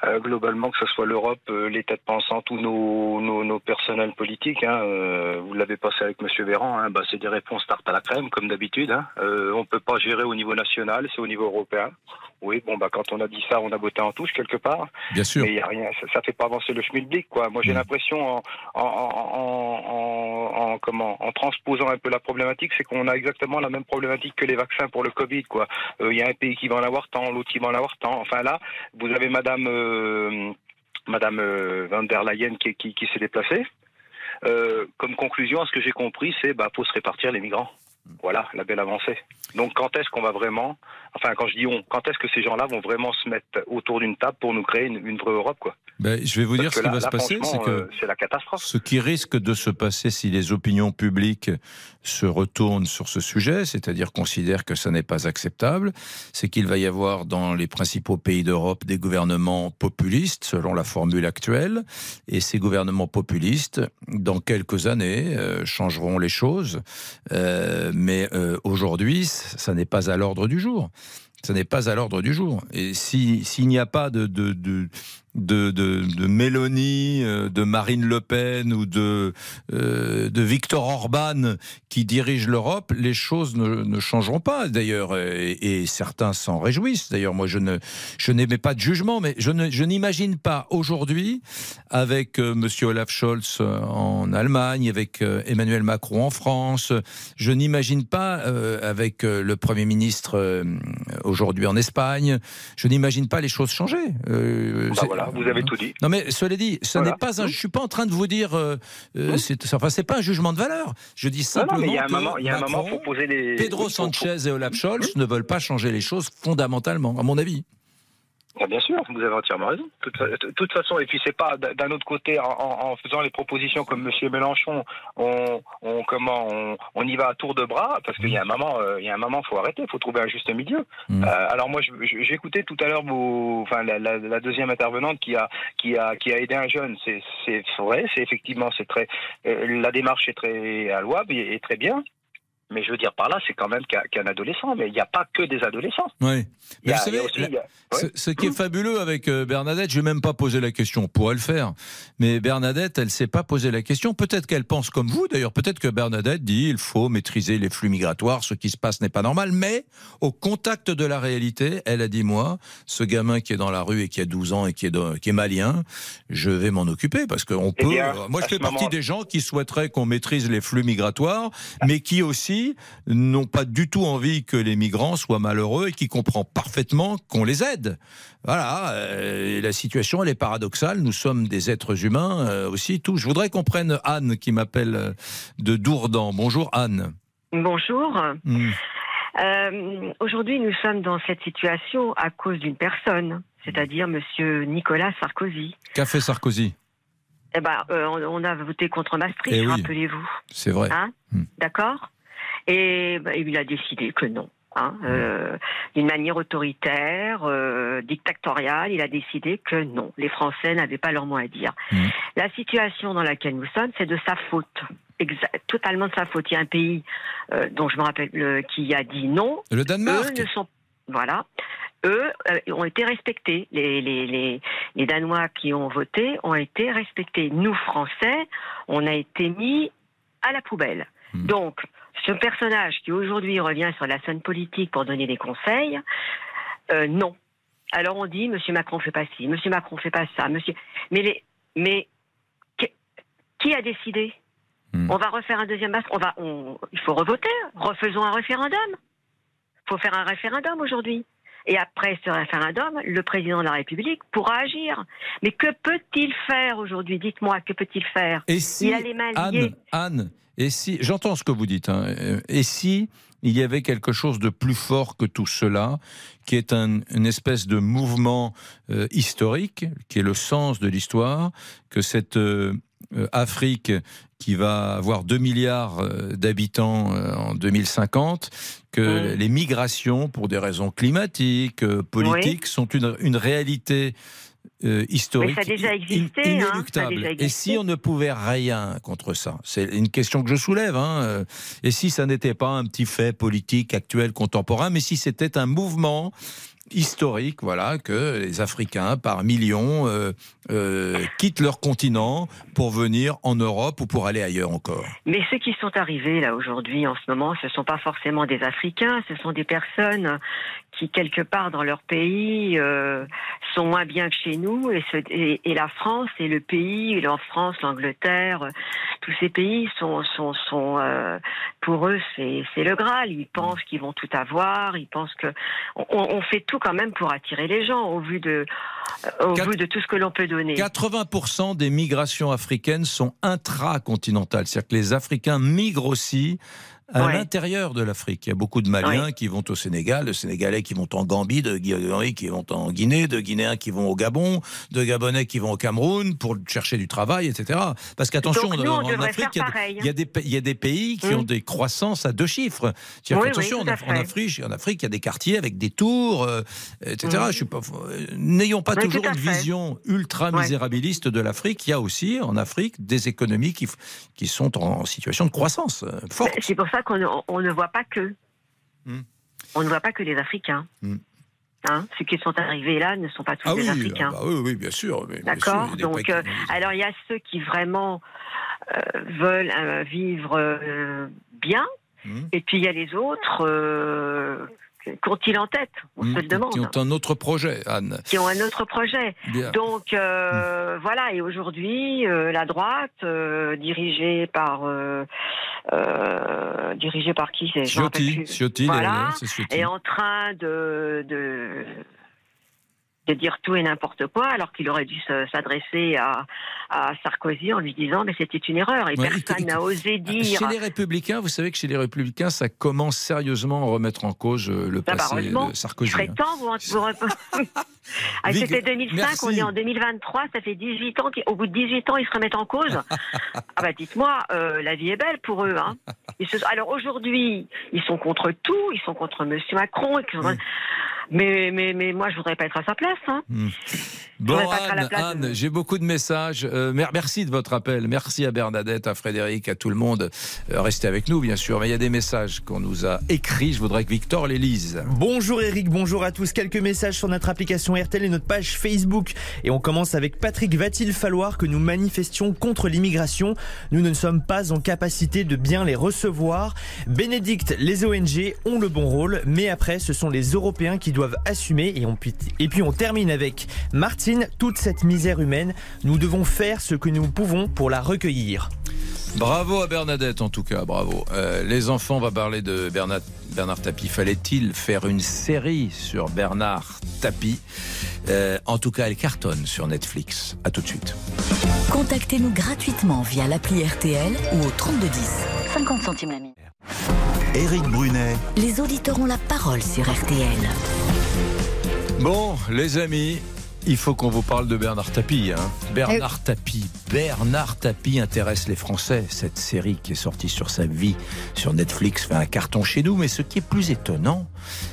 euh, globalement, que ce soit l'Europe, euh, les têtes pensantes ou nos, personnels politiques. Hein, euh, vous l'avez passé avec Monsieur Véran. Hein, bah, c'est des réponses tarte à la crème, comme d'habitude. Hein. On peut pas gérer au niveau national, c'est au niveau européen. Oui, bon, bah quand on a dit ça, on a botté en touche quelque part. Bien sûr. Mais il y a rien, ça, ça fait pas avancer le schmilblick, quoi. Moi, j'ai l'impression, en, en, en, en, en- comment, en transposant un peu la problématique, c'est qu'on a exactement la même problématique que les vaccins pour le Covid, quoi. Euh, Il y a un pays qui va en avoir tant, l'autre qui va en avoir tant. Enfin là, vous avez Madame, euh, Madame euh, van der Leyen qui, qui, qui s'est déplacée. Euh, comme conclusion, à ce que j'ai compris, c'est bah faut se répartir les migrants. Voilà, la belle avancée. Donc quand est-ce qu'on va vraiment, enfin quand je dis on, quand est-ce que ces gens-là vont vraiment se mettre autour d'une table pour nous créer une, une vraie Europe, quoi? Ben, je vais vous dire ce qui là- va se passer, c'est franchement, que euh, c'est la catastrophe. ce qui risque de se passer si les opinions publiques se retournent sur ce sujet, c'est-à-dire considèrent que ça n'est pas acceptable, c'est qu'il va y avoir dans les principaux pays d'Europe des gouvernements populistes, selon la formule actuelle, et ces gouvernements populistes, dans quelques années, euh, changeront les choses, Euh, mais aujourd'hui, ça n'est pas à l'ordre du jour. Ça n'est pas à l'ordre du jour. Et si- s'il n'y a pas de, de, de, de, de, de Mélanie, euh, de Marine Le Pen ou de, euh, de Victor Orban qui dirigent l'Europe, les choses ne, ne changeront pas d'ailleurs. Et, et certains s'en réjouissent. D'ailleurs, moi, je ne je n'émets pas de jugement, mais je ne- je n'imagine pas aujourd'hui, avec euh, Monsieur Olaf Scholz euh, en Allemagne, avec euh, Emmanuel Macron en France, je n'imagine pas avec le Premier ministre aujourd'hui en Espagne, je n'imagine pas les choses changer. Bah voilà, vous avez tout dit. non mais cela dit, ce Voilà. n'est pas un. Je suis pas en train de vous dire. Euh, euh, c'est enfin, c'est pas un jugement de valeur. Je dis simplement non, il y a un que moment, il y a un moment, Macron, faut poser les. Pedro Sanchez et Olaf Scholz ne veulent pas changer les choses fondamentalement, à mon avis. Ah, bien sûr, vous avez entièrement raison. De toute, façon, et puis c'est pas d'un autre côté en, faisant les propositions comme Monsieur Mélenchon, on, on comment on, on y va à tour de bras parce qu'il y a un moment, euh, il y a un moment, faut arrêter, faut trouver un juste milieu. Euh, alors moi, écouté tout à l'heure enfin la, la- la deuxième intervenante qui a qui a qui a aidé un jeune. C'est c'est vrai, c'est effectivement c'est très euh, la démarche est très louable et, et très bien. Mais je veux dire par là, c'est quand même qu'un adolescent. Mais il n'y a pas que des adolescents. Oui. Mais a- vous savez, aussi- la- a- ce, ce qui est fabuleux avec euh, Bernadette, je vais même pas poser la question, on pourrait le faire. Mais Bernadette, elle s'est pas posé la question. Peut-être qu'elle pense comme vous, d'ailleurs. Peut-être que Bernadette dit il faut maîtriser les flux migratoires, ce qui se passe n'est pas normal. Mais au contact de la réalité, elle a dit moi, ce gamin qui est dans la rue et qui a 12 ans et qui est, de- qui est malien, je vais m'en occuper parce qu'on Eh peut. bien, euh, moi, je fais partie moment- des gens qui souhaiteraient qu'on maîtrise les flux migratoires, mais qui aussi n'ont pas du tout envie que les migrants soient malheureux et qui comprend parfaitement qu'on les aide. Voilà, euh, la situation elle est paradoxale. Nous sommes des êtres humains euh, aussi. Tout. Je voudrais qu'on prenne Anne qui m'appelle euh, de Dourdan. Bonjour Anne. Bonjour. Hmm. Euh, Aujourd'hui, nous sommes dans cette situation à cause d'une personne, c'est-à-dire Monsieur Nicolas Sarkozy. Qu'a fait Sarkozy? Eh ben, on a voté contre Maastricht, Eh oui. rappelez-vous. C'est vrai. Hein? D'accord? Et ben, il a décidé que non. hein, euh, D'une manière autoritaire, euh, dictatoriale, il a décidé que non, les Français n'avaient pas leur mot à dire. La situation dans laquelle nous sommes, c'est de sa faute. Totalement de sa faute. Il y a un pays euh, dont je me rappelle qui a dit non. Le Danemark. Eux ne sont voilà. Eux euh, ont été respectés. Les, les, les, les Danois qui ont voté ont été respectés. Nous, Français, on a été mis à la poubelle. Donc, ce personnage qui aujourd'hui revient sur la scène politique pour donner des conseils, euh, non. Alors on dit, Monsieur Macron fait pas ci, Monsieur Macron fait pas ça, Monsieur. Mais les, mais qui- a décidé On va refaire un deuxième masque. On va, on, il faut revoter. Refaisons un référendum. Il faut faire un référendum aujourd'hui. Et après ce référendum, le président de la République pourra agir. Mais que peut-il faire aujourd'hui Dites-moi, que peut-il faire Et si Il a les mains liées. Anne, Anne, et si j'entends ce que vous dites, hein, et si il y avait quelque chose de plus fort que tout cela, qui est un- une espèce de mouvement euh, historique, qui est le sens de l'histoire, que cette euh, euh, Afrique qui va avoir 2 milliards euh, d'habitants euh, en 2050, que les migrations, pour des raisons climatiques, euh, politiques, sont une, une réalité euh, historique ça a déjà in- existé, hein, ça a inéluctable. Et si on ne pouvait rien contre ça? C'est une question que je soulève. hein, Et si ça n'était pas un petit fait politique actuel, contemporain, mais si c'était un mouvement historique, voilà, que les Africains par millions euh, euh, quittent leur continent pour venir en Europe ou pour aller ailleurs encore. Mais ceux qui sont arrivés là aujourd'hui, en ce moment, ce ne sont pas forcément des Africains, ce sont des personnes qui quelque part dans leur pays euh, sont moins bien que chez nous et, la France et le pays, la France, l'Angleterre, tous ces pays sont, pour eux c'est c'est le Graal. Ils pensent qu'ils vont tout avoir, ils pensent que on, on fait tout quand même pour attirer les gens au vu de au vu de tout ce que l'on peut donner. 80% des migrations africaines sont intracontinentales, c'est-à-dire que les Africains migrent aussi à Ouais. l'intérieur de l'Afrique. Il y a beaucoup de Maliens qui vont au Sénégal, de Sénégalais qui vont en Gambie, de Guinéens qui vont en Guinée, de Guinéens qui vont au Gabon, de Gabonais qui vont au Cameroun pour chercher du travail, etc. Parce qu'attention, en Afrique, il y, a des- y y a pays qui Mm. ont des croissances à deux chiffres. Oui, qu'attention, oui, en, en. Afrique, en Afrique, il y a des quartiers avec des tours, euh, etc. Mm. Je suis pas, euh, n'ayons pas toujours une vision ultra Ouais. misérabiliste de l'Afrique. Il y a aussi en Afrique des économies qui, sont en situation de croissance euh, forte. C'est pour ça qu'on ne- on ne voit pas que. Hmm. On ne voit pas que les Africains. Hmm. Hein, ceux qui sont arrivés là ne sont pas tous Ah des oui, Africains. ah bah oui, oui, bien sûr. D'accord Donc, euh, alors il y a ceux qui vraiment euh, veulent euh, vivre bien, Hmm. et puis il y a les autres qu'ont-ils en tête On se le qui- demande. Qui ont un autre projet, Anne. qui ont un autre projet. Bien. Donc euh, voilà, et aujourd'hui, euh, la droite, euh, dirigée par dirigée par qui c'est Ciotti. Ciotti, voilà, Ciotti. est en train de, de de dire tout et n'importe quoi, alors qu'il aurait dû se- s'adresser à, à Sarkozy en lui disant mais c'était une erreur et Ouais, personne n'a osé dire. Chez les Républicains, vous savez que chez les Républicains, ça commence sérieusement à remettre en cause euh, le Ah bah, passé de Sarkozy. il hein. temps, vous, vous- Ah, C'était 2005, merci. on est en 2023, ça fait 18 ans, qu'au bout de 18 ans, ils se remettent en cause. ah bah dites-moi, euh, la vie est belle pour eux. Hein. Ils se- Alors aujourd'hui, ils sont contre tout, ils sont contre Monsieur Macron. ils sont- Mais, mais, mais moi, je voudrais pas être à sa place. Hein. Hmm. Bon, Anne, j'ai beaucoup de messages. Euh, mer- merci de votre appel. Merci à Bernadette, à Frédéric, à tout le monde. Euh, restez avec nous, bien sûr. Mais il y a des messages qu'on nous a écrits. Je voudrais que Victor les lise. Bonjour Eric, bonjour à tous. Quelques messages sur notre application RTL et notre page Facebook. Et on commence avec Patrick. Va-t-il falloir que nous manifestions contre l'immigration? Nous ne sommes pas en capacité de bien les recevoir. Bénédicte, les ONG ont le bon rôle, mais après, ce sont les Européens qui doivent assumer. Et, on, et puis on termine avec Martine. Toute cette misère humaine, nous devons faire ce que nous pouvons pour la recueillir. Bravo à Bernadette, en tout cas, bravo. Euh, les enfants, on va parler de Bernard, Bernard Tapie. Fallait-il faire une série sur Bernard Tapie Euh, En tout cas, elle cartonne sur Netflix. À tout de suite. Contactez-nous gratuitement via l'appli RTL ou au 3210. 50 centimes la minute. Éric Brunet, Les auditeurs ont la parole sur RTL. Bon, les amis, il faut qu'on vous parle de Bernard Tapie. Hein. Bernard Tapie. Bernard Tapie intéresse les Français. Cette série qui est sortie sur sa vie sur Netflix fait un carton chez nous. Mais ce qui est plus étonnant,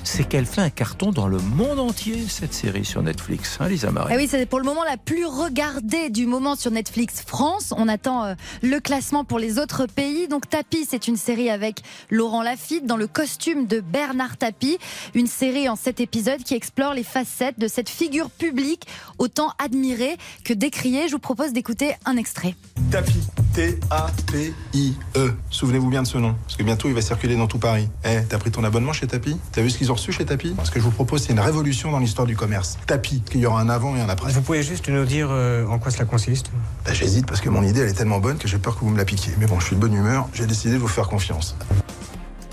c'est qu'elle fait un carton dans le monde entier, cette série sur Netflix. Hein, Lisa Marie? Ah oui, c'est pour le moment la plus regardée du moment sur Netflix France. On attend euh, le classement pour les autres pays. Donc Tapis, c'est une série avec Laurent Lafitte dans le costume de Bernard Tapie. Une série en sept épisodes qui explore les facettes de cette figure publique autant admirée que décriée. Je vous propose d'écouter un extrait. Tapi. T-A-P-I-E. Souvenez-vous bien de ce nom, parce que bientôt il va circuler dans tout Paris. Eh, t'as pris ton abonnement chez Tapi T'as vu ce qu'ils ont reçu chez Tapi Ce que je vous propose, c'est une révolution dans l'histoire du commerce. Tapi, qu'il y aura un avant et un après. Vous pouvez juste nous dire euh, en quoi cela consiste? Bah, J'hésite parce que mon idée, elle est tellement bonne que j'ai peur que vous me la piquiez. Mais bon, je suis de bonne humeur, j'ai décidé de vous faire confiance.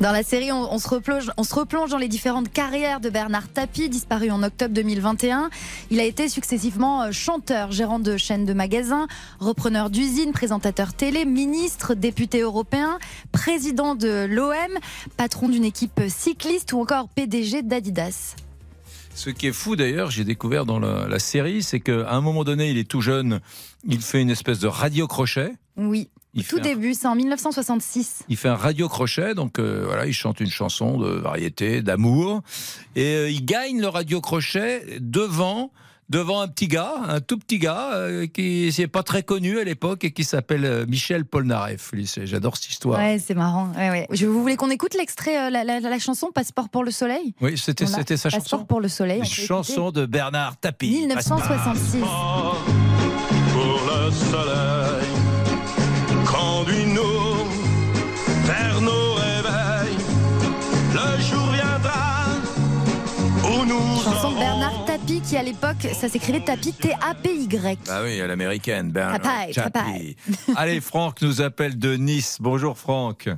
Dans la série, on, on se replonge, on se replonge dans les différentes carrières de Bernard Tapie, disparu en octobre 2021. Il a été successivement euh, chanteur, gérant de chaîne de magasins, repreneur d'usine, présentateur télé, ministre, député européen, président de l'OM, patron d'une équipe cycliste ou encore PDG d'Adidas. Ce qui est fou d'ailleurs, j'ai découvert dans la, la série, c'est qu'à un moment donné, il est tout jeune, il fait une espèce de radio-crochet. Oui. Il Tout un- début, c'est en 1966. Il fait un radio crochet, donc euh, voilà, il chante une chanson de variété, d'amour, et euh, il gagne le radio crochet devant devant un petit gars, un tout petit gars euh, qui n'est pas très connu à l'époque et qui s'appelle euh, Michel Polnareff. J'adore cette histoire. Ouais, c'est marrant. Ouais, ouais. Je, vous voulez qu'on écoute l'extrait, euh, la, la- la chanson Passeport pour le soleil? Oui, c'était sa Passeport chanson. pour le soleil. Une chanson de Bernard Tapie. écouter. 1966. pour le soleil. Tapie qui à l'époque, ça s'écrivait Tapie T-A-P-Y. Ah oui, à l'américaine, Bernard Tapie, Tapie. Allez, Franck nous appelle de Nice. Bonjour Franck.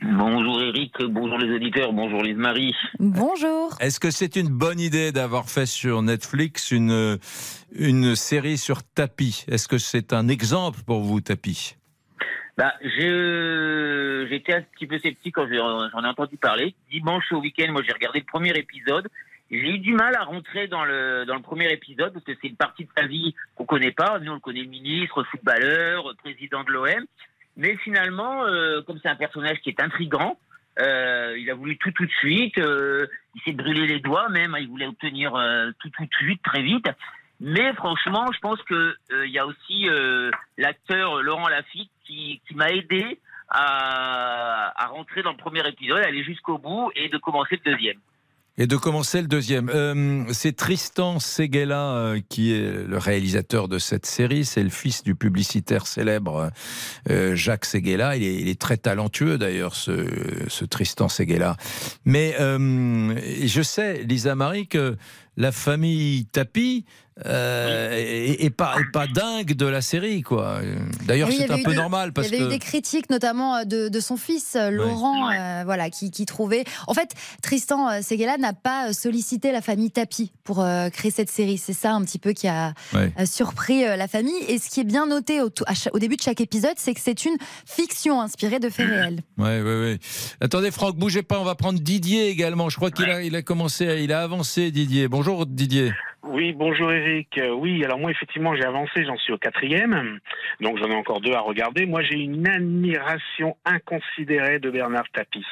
Bonjour Eric, bonjour les auditeurs, bonjour Lise Marie. Bonjour. Est-ce que c'est une bonne idée d'avoir fait sur Netflix une, une série sur Tapie Est-ce que c'est un exemple pour vous, Tapie Bah, j'étais un petit peu sceptique quand j'ai- j'en ai entendu parler. Dimanche au week-end, moi j'ai regardé le premier épisode. J'ai eu du mal à rentrer dans le dans le premier épisode parce que c'est une partie de sa vie qu'on connaît pas. Nous on le connaît ministre, footballeur, président de l'OM. Mais finalement, euh, comme c'est un personnage qui est intrigant, euh, il a voulu tout tout de suite. euh, il s'est brûlé les doigts même. hein, il voulait obtenir euh, tout tout de suite, très vite. Mais franchement, je pense que euh, il y a aussi euh, l'acteur Laurent Lafitte qui, qui m'a aidé à, à rentrer dans le premier épisode, aller jusqu'au bout et de commencer le deuxième. Et de commencer le deuxième. Euh, c'est Tristan Seguela euh, qui est le réalisateur de cette série. C'est le fils du publicitaire célèbre euh, Jacques Seguela. Il est, il est très talentueux d'ailleurs, ce, ce Tristan Seguela. Mais euh, je sais, Lisa Marie, que la famille Tapi euh, pas, dingue de la série, quoi. D'ailleurs, Oui, c'est un eu peu des- normal parce il y avait que. eu des critiques, notamment euh, de, de son fils euh, Laurent, euh, voilà, qui, qui trouvait. En fait, Tristan Seguela n'a pas sollicité la famille Tapi pour euh, créer cette série. C'est ça un petit peu qui a surpris euh, la famille. Et ce qui est bien noté au, début de chaque épisode, c'est que c'est une fiction inspirée de faits réels. Ouais, ouais, ouais. Attendez, Franck, bougez pas. On va prendre Didier également. Je crois qu'il a, il a commencé, à- il a avancé, Didier. Bonjour, Didier. Oui, bonjour Eric. Euh, Oui, alors moi effectivement j'ai avancé, j'en suis au quatrième, donc j'en ai encore deux à regarder. Moi j'ai une admiration inconsidérée de Bernard Tapie.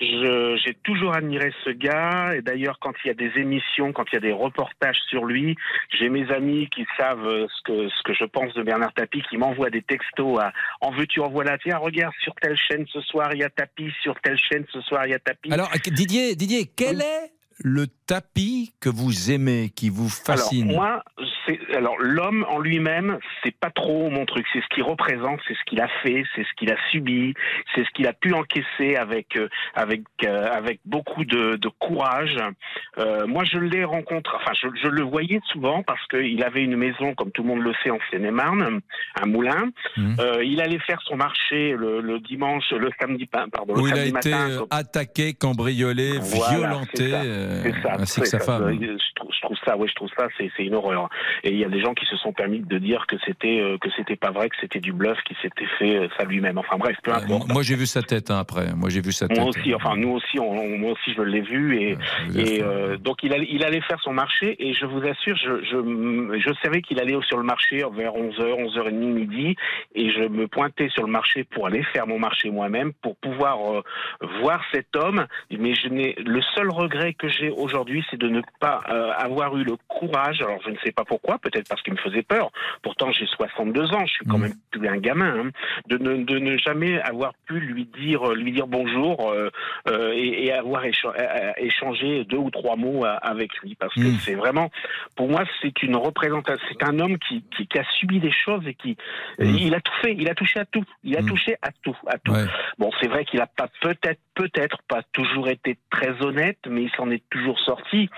J'ai toujours admiré ce gars, et d'ailleurs quand il y a des émissions, quand il y a des reportages sur lui, j'ai mes amis qui savent euh, ce que, ce que je pense de Bernard Tapie, qui m'envoient des textos à « En veux-tu, en voilà, tiens, regarde sur telle chaîne ce soir, il y a Tapie, sur telle chaîne ce soir, il y a Tapie. » Alors, Didier, Didier, quel est le tapis que vous aimez, qui vous fascine Alors moi, c'est alors l'homme en lui-même, c'est pas trop mon truc. C'est ce qu'il représente, c'est ce qu'il a fait, c'est ce qu'il a subi, c'est ce qu'il a pu encaisser avec euh, avec euh, avec beaucoup de, de courage. Euh, moi, je l'ai rencontré, enfin, je, je le voyais souvent parce qu'il avait une maison, comme tout le monde le sait, en Seine-et-Marne, un moulin. Mmh. Euh, il allait faire son marché le, le dimanche, le samedi, pardon, le Où il a été matin. euh, attaqué, cambriolé, Voilà, violenté, c'est ça, euh, c'est ça, ainsi que c'est sa ça. femme. Je trouve, je trouve ça, ouais, je trouve ça, c'est une horreur. Et il y a des gens qui se sont permis de dire que c'était euh, que c'était pas vrai, que c'était du bluff, qu'il s'était fait euh, ça lui-même. Enfin bref, peu importe. Moi, j'ai vu sa tête hein, après. Moi, j'ai vu sa tête. Moi aussi, enfin nous aussi, on- moi aussi je l'ai vu et, et euh, donc il allait, il allait faire son marché et je vous assure, je, je, je savais qu'il allait sur le marché vers 11h, 11h30 midi et je me pointais sur le marché pour aller faire mon marché moi-même pour pouvoir euh, voir cet homme. Mais je n'ai le seul regret que j'ai aujourd'hui, c'est de ne pas euh, avoir eu le courage. Alors je ne sais pas pourquoi, peut-être parce qu'il me faisait peur. Pourtant j'ai 62 ans, je suis quand même plus un gamin. hein. de, ne, de ne jamais avoir pu lui dire lui dire bonjour euh, euh, et, et avoir écha- euh, échangé deux ou trois mots euh, avec lui parce que Mm. c'est vraiment pour moi c'est une représentation c'est un homme qui, qui, qui a subi des choses et qui il a tout fait il a touché à tout il a touché à tout à tout bon c'est vrai qu'il a pas peut-être peut-être pas toujours été très honnête mais il s'en est toujours sorti.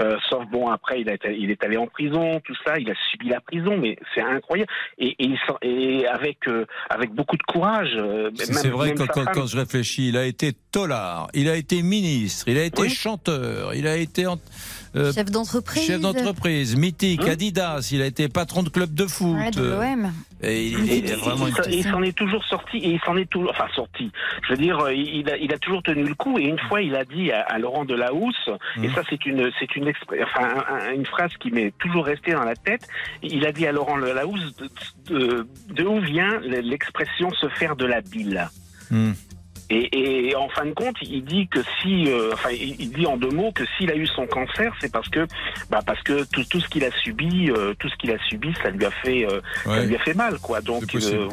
Euh, sauf bon après il, a été- il est allé en prison tout ça il a subi la prison mais c'est incroyable. Et, et, il et avec euh, avec beaucoup de courage euh, C'est vrai quand, quand je réfléchis, il a été tolard, il a été ministre, il a été Oui. chanteur, il a été en- euh, Chef d'entreprise. chef d'entreprise, mythique, Adidas, il a été patron de club de foot. Ouais, de l'OM. Et il, s'en- il s'en est toujours sorti et il s'en est toujours, enfin sorti. Je veux dire, il a, il a toujours tenu le coup et une fois il a dit à, à Laurent Delahousse, et ça c'est une, c'est une, expr- enfin un- un- une phrase qui m'est toujours restée dans la tête. Il a dit à Laurent Delahousse de, de, de où vient l'expression se faire de la bile? Hmm. Et, et en fin de compte, il dit que si, euh, enfin, il dit en deux mots que s'il a eu son cancer, c'est parce que, bah, parce que tout, tout ce qu'il a subi, euh, tout ce qu'il a subi, ça lui a fait, euh, ça lui a fait mal, quoi. Donc, euh,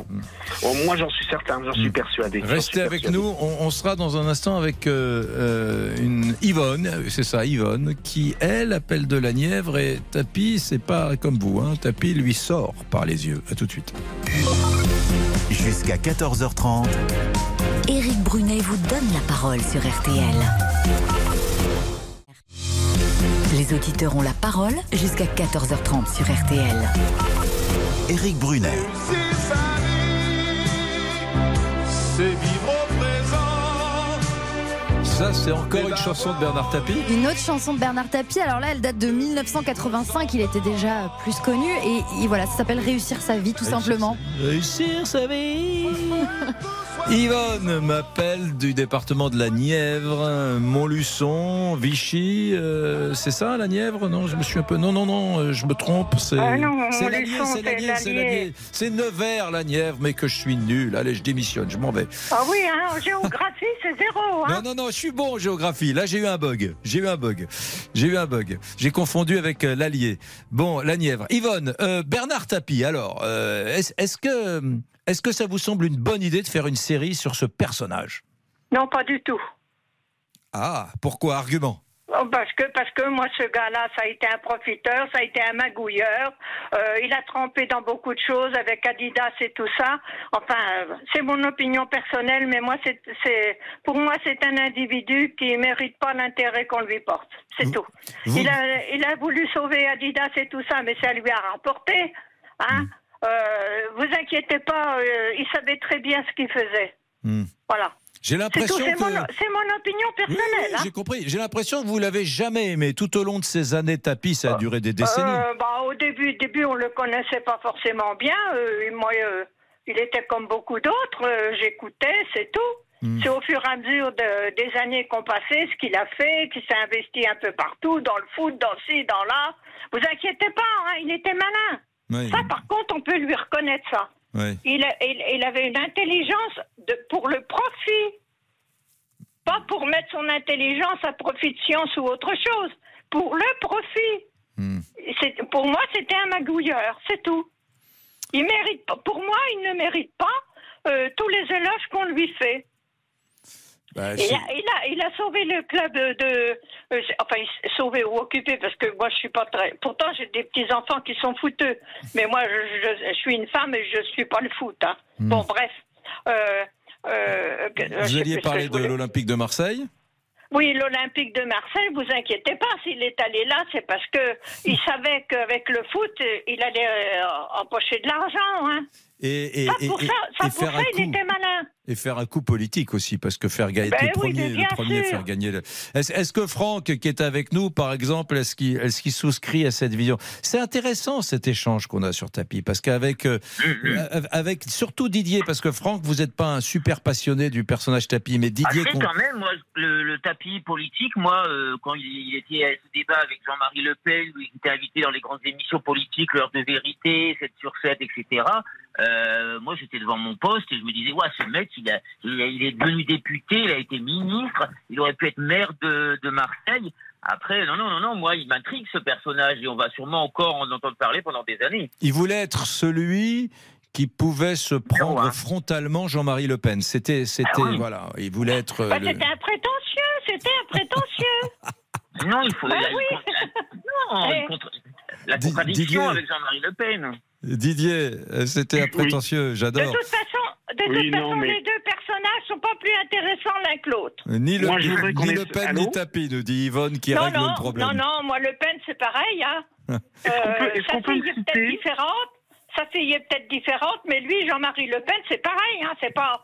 oh, moi, j'en suis certain, j'en suis persuadé. J'en suis Restez avec persuadé. nous. On, on sera dans un instant avec une Yvonne, c'est ça, Yvonne, qui elle appelle de la Nièvre et Tapi, c'est pas comme vous, hein. Tapi lui sort par les yeux. À tout de suite. Jusqu'à 14h30. Éric Brunet vous donne la parole sur RTL. Les auditeurs ont la parole jusqu'à 14h30 sur RTL. Éric Brunet. C'est vivre. Ça, c'est encore une chanson de Bernard Tapie. Une autre chanson de Bernard Tapie, alors là elle date de 1985, il était déjà plus connu et, et voilà, ça s'appelle Réussir sa vie tout simplement. Réussir sa vie. Yvonne m'appelle du département de la Nièvre, Montluçon, Vichy. euh, c'est ça, la Nièvre? Non, je me suis un peu. Non, non, non, euh, je me trompe. C'est Ah non, c'est Montluçon, c'est l'Allier. l'Allier. C'est Nevers, la Nièvre, mais que je suis nul. Allez, je démissionne, je m'en vais. Ah oui, hein, en géographie, c'est zéro. Hein. Non, non, non, je suis bon en géographie. Là, j'ai eu un bug. J'ai eu un bug. J'ai eu un bug. J'ai confondu avec euh, l'Allier. Bon, la Nièvre. Yvonne, euh, Bernard Tapie, alors, euh, est-ce que, est que ça vous semble une bonne idée de faire une série sur ce personnage? Non, pas du tout. Ah, pourquoi? Argument. Oh, Parce que, parce que moi, ce gars-là, ça a été un profiteur, ça a été un magouilleur. Euh, il a trempé dans beaucoup de choses avec Adidas et tout ça. Enfin, c'est mon opinion personnelle, mais moi, c'est, c'est, pour moi, c'est un individu qui mérite pas l'intérêt qu'on lui porte. C'est tout. vous- Il, a, il a voulu sauver Adidas et tout ça, mais ça lui a rapporté. Hein euh, vous inquiétez pas, euh, il savait très bien ce qu'il faisait. Hmm. Voilà. J'ai l'impression que. mon, c'est mon opinion personnelle. hein. J'ai compris. J'ai l'impression que vous l'avez jamais aimé. Tout au long de ces années tapis, ça a duré des décennies. Euh, bah, au début, début, on le connaissait pas forcément bien. Euh, moi, euh, il était comme beaucoup d'autres. euh, J'écoutais, c'est tout. Hmm. C'est au fur et à mesure de- des années qu'on passait, ce qu'il a fait, qu'il s'est investi un peu partout, dans le foot, dans ci, dans là. Vous inquiétez pas, hein, il était malin. Oui. Ça, par contre, on peut lui reconnaître ça. Ouais. Il, a- il- il avait une intelligence de, pour le profit. Pas pour mettre son intelligence à profit de science ou autre chose. Pour le profit. C'est- Pour moi, c'était un magouilleur, c'est tout. Il mérite. Pour moi, il ne mérite pas euh, tous les éloges qu'on lui fait. Bah, Il a, il, a, il a sauvé le club de. de- euh, enfin, il- sauvé ou occupé, parce que moi, je suis pas très. Pourtant, j'ai des petits-enfants qui sont fouteux. Mais moi, je, je- je suis une femme et je suis pas le foot. hein. Hmm. Bon, bref. Euh, euh, je Vous alliez parler de l'Olympique de Marseille? Oui, l'Olympique de Marseille, vous inquiétez pas, s'il est allé là, c'est parce que il savait qu'avec le foot, euh, il allait euh, empocher de l'argent. Hein. et, et, Ça, pour et- ça, ça, pour faire ça, il coup. était malin. Et faire un coup politique aussi, parce que faire gagner Ben le oui, premier, le premier sûr. faire gagner. Le... Est-ce que Franck, qui est avec nous, par exemple, est-ce qu'il est qu'il souscrit à cette vision? C'est intéressant cet échange qu'on a sur tapis, parce qu'avec euh, euh, avec surtout Didier, parce que Franck, vous n'êtes pas un super passionné du personnage tapis, mais Ah, Didier. qu'on- quand même, moi, le, le tapis politique, moi, euh, quand il, il était à ce débat avec Jean-Marie Le Pen, où il était invité dans les grandes émissions politiques, l'heure de vérité, 7 sur 7, etc., euh, moi, j'étais devant mon poste et je me disais, ouais, ce mec, il, a, il, a- il est devenu député, il a été ministre, il aurait pu être maire de, de Marseille. Après, non, non, non, non, moi, il m'intrigue ce personnage et on va sûrement encore en entendre parler pendant des années. Il voulait être celui qui pouvait se prendre frontalement Jean-Marie Le Pen. C'était, c'était, Ah oui. voilà, il voulait être. Bah, le- C'était un prétentieux, c'était un prétentieux. Non, il faut. Bah il y a- oui. non, Eh. contre- la Di- contradiction Didier. avec Jean-Marie Le Pen. Didier, euh, c'était un prétentieux, De j'adore. toute façon, de Oui, toute non, façon mais- les deux personnages sont pas plus intéressants l'un que l'autre. Ni le, Moi, ni le Pen Allô ni Tapi, nous dit Yvonne qui non, règle non, le problème. non, non, moi Le Pen c'est pareil. Hein. est-ce sa fille le est peut-être différente. Sa fille est peut-être différente, mais lui, Jean-Marie Le Pen, c'est pareil. Hein. C'est pas.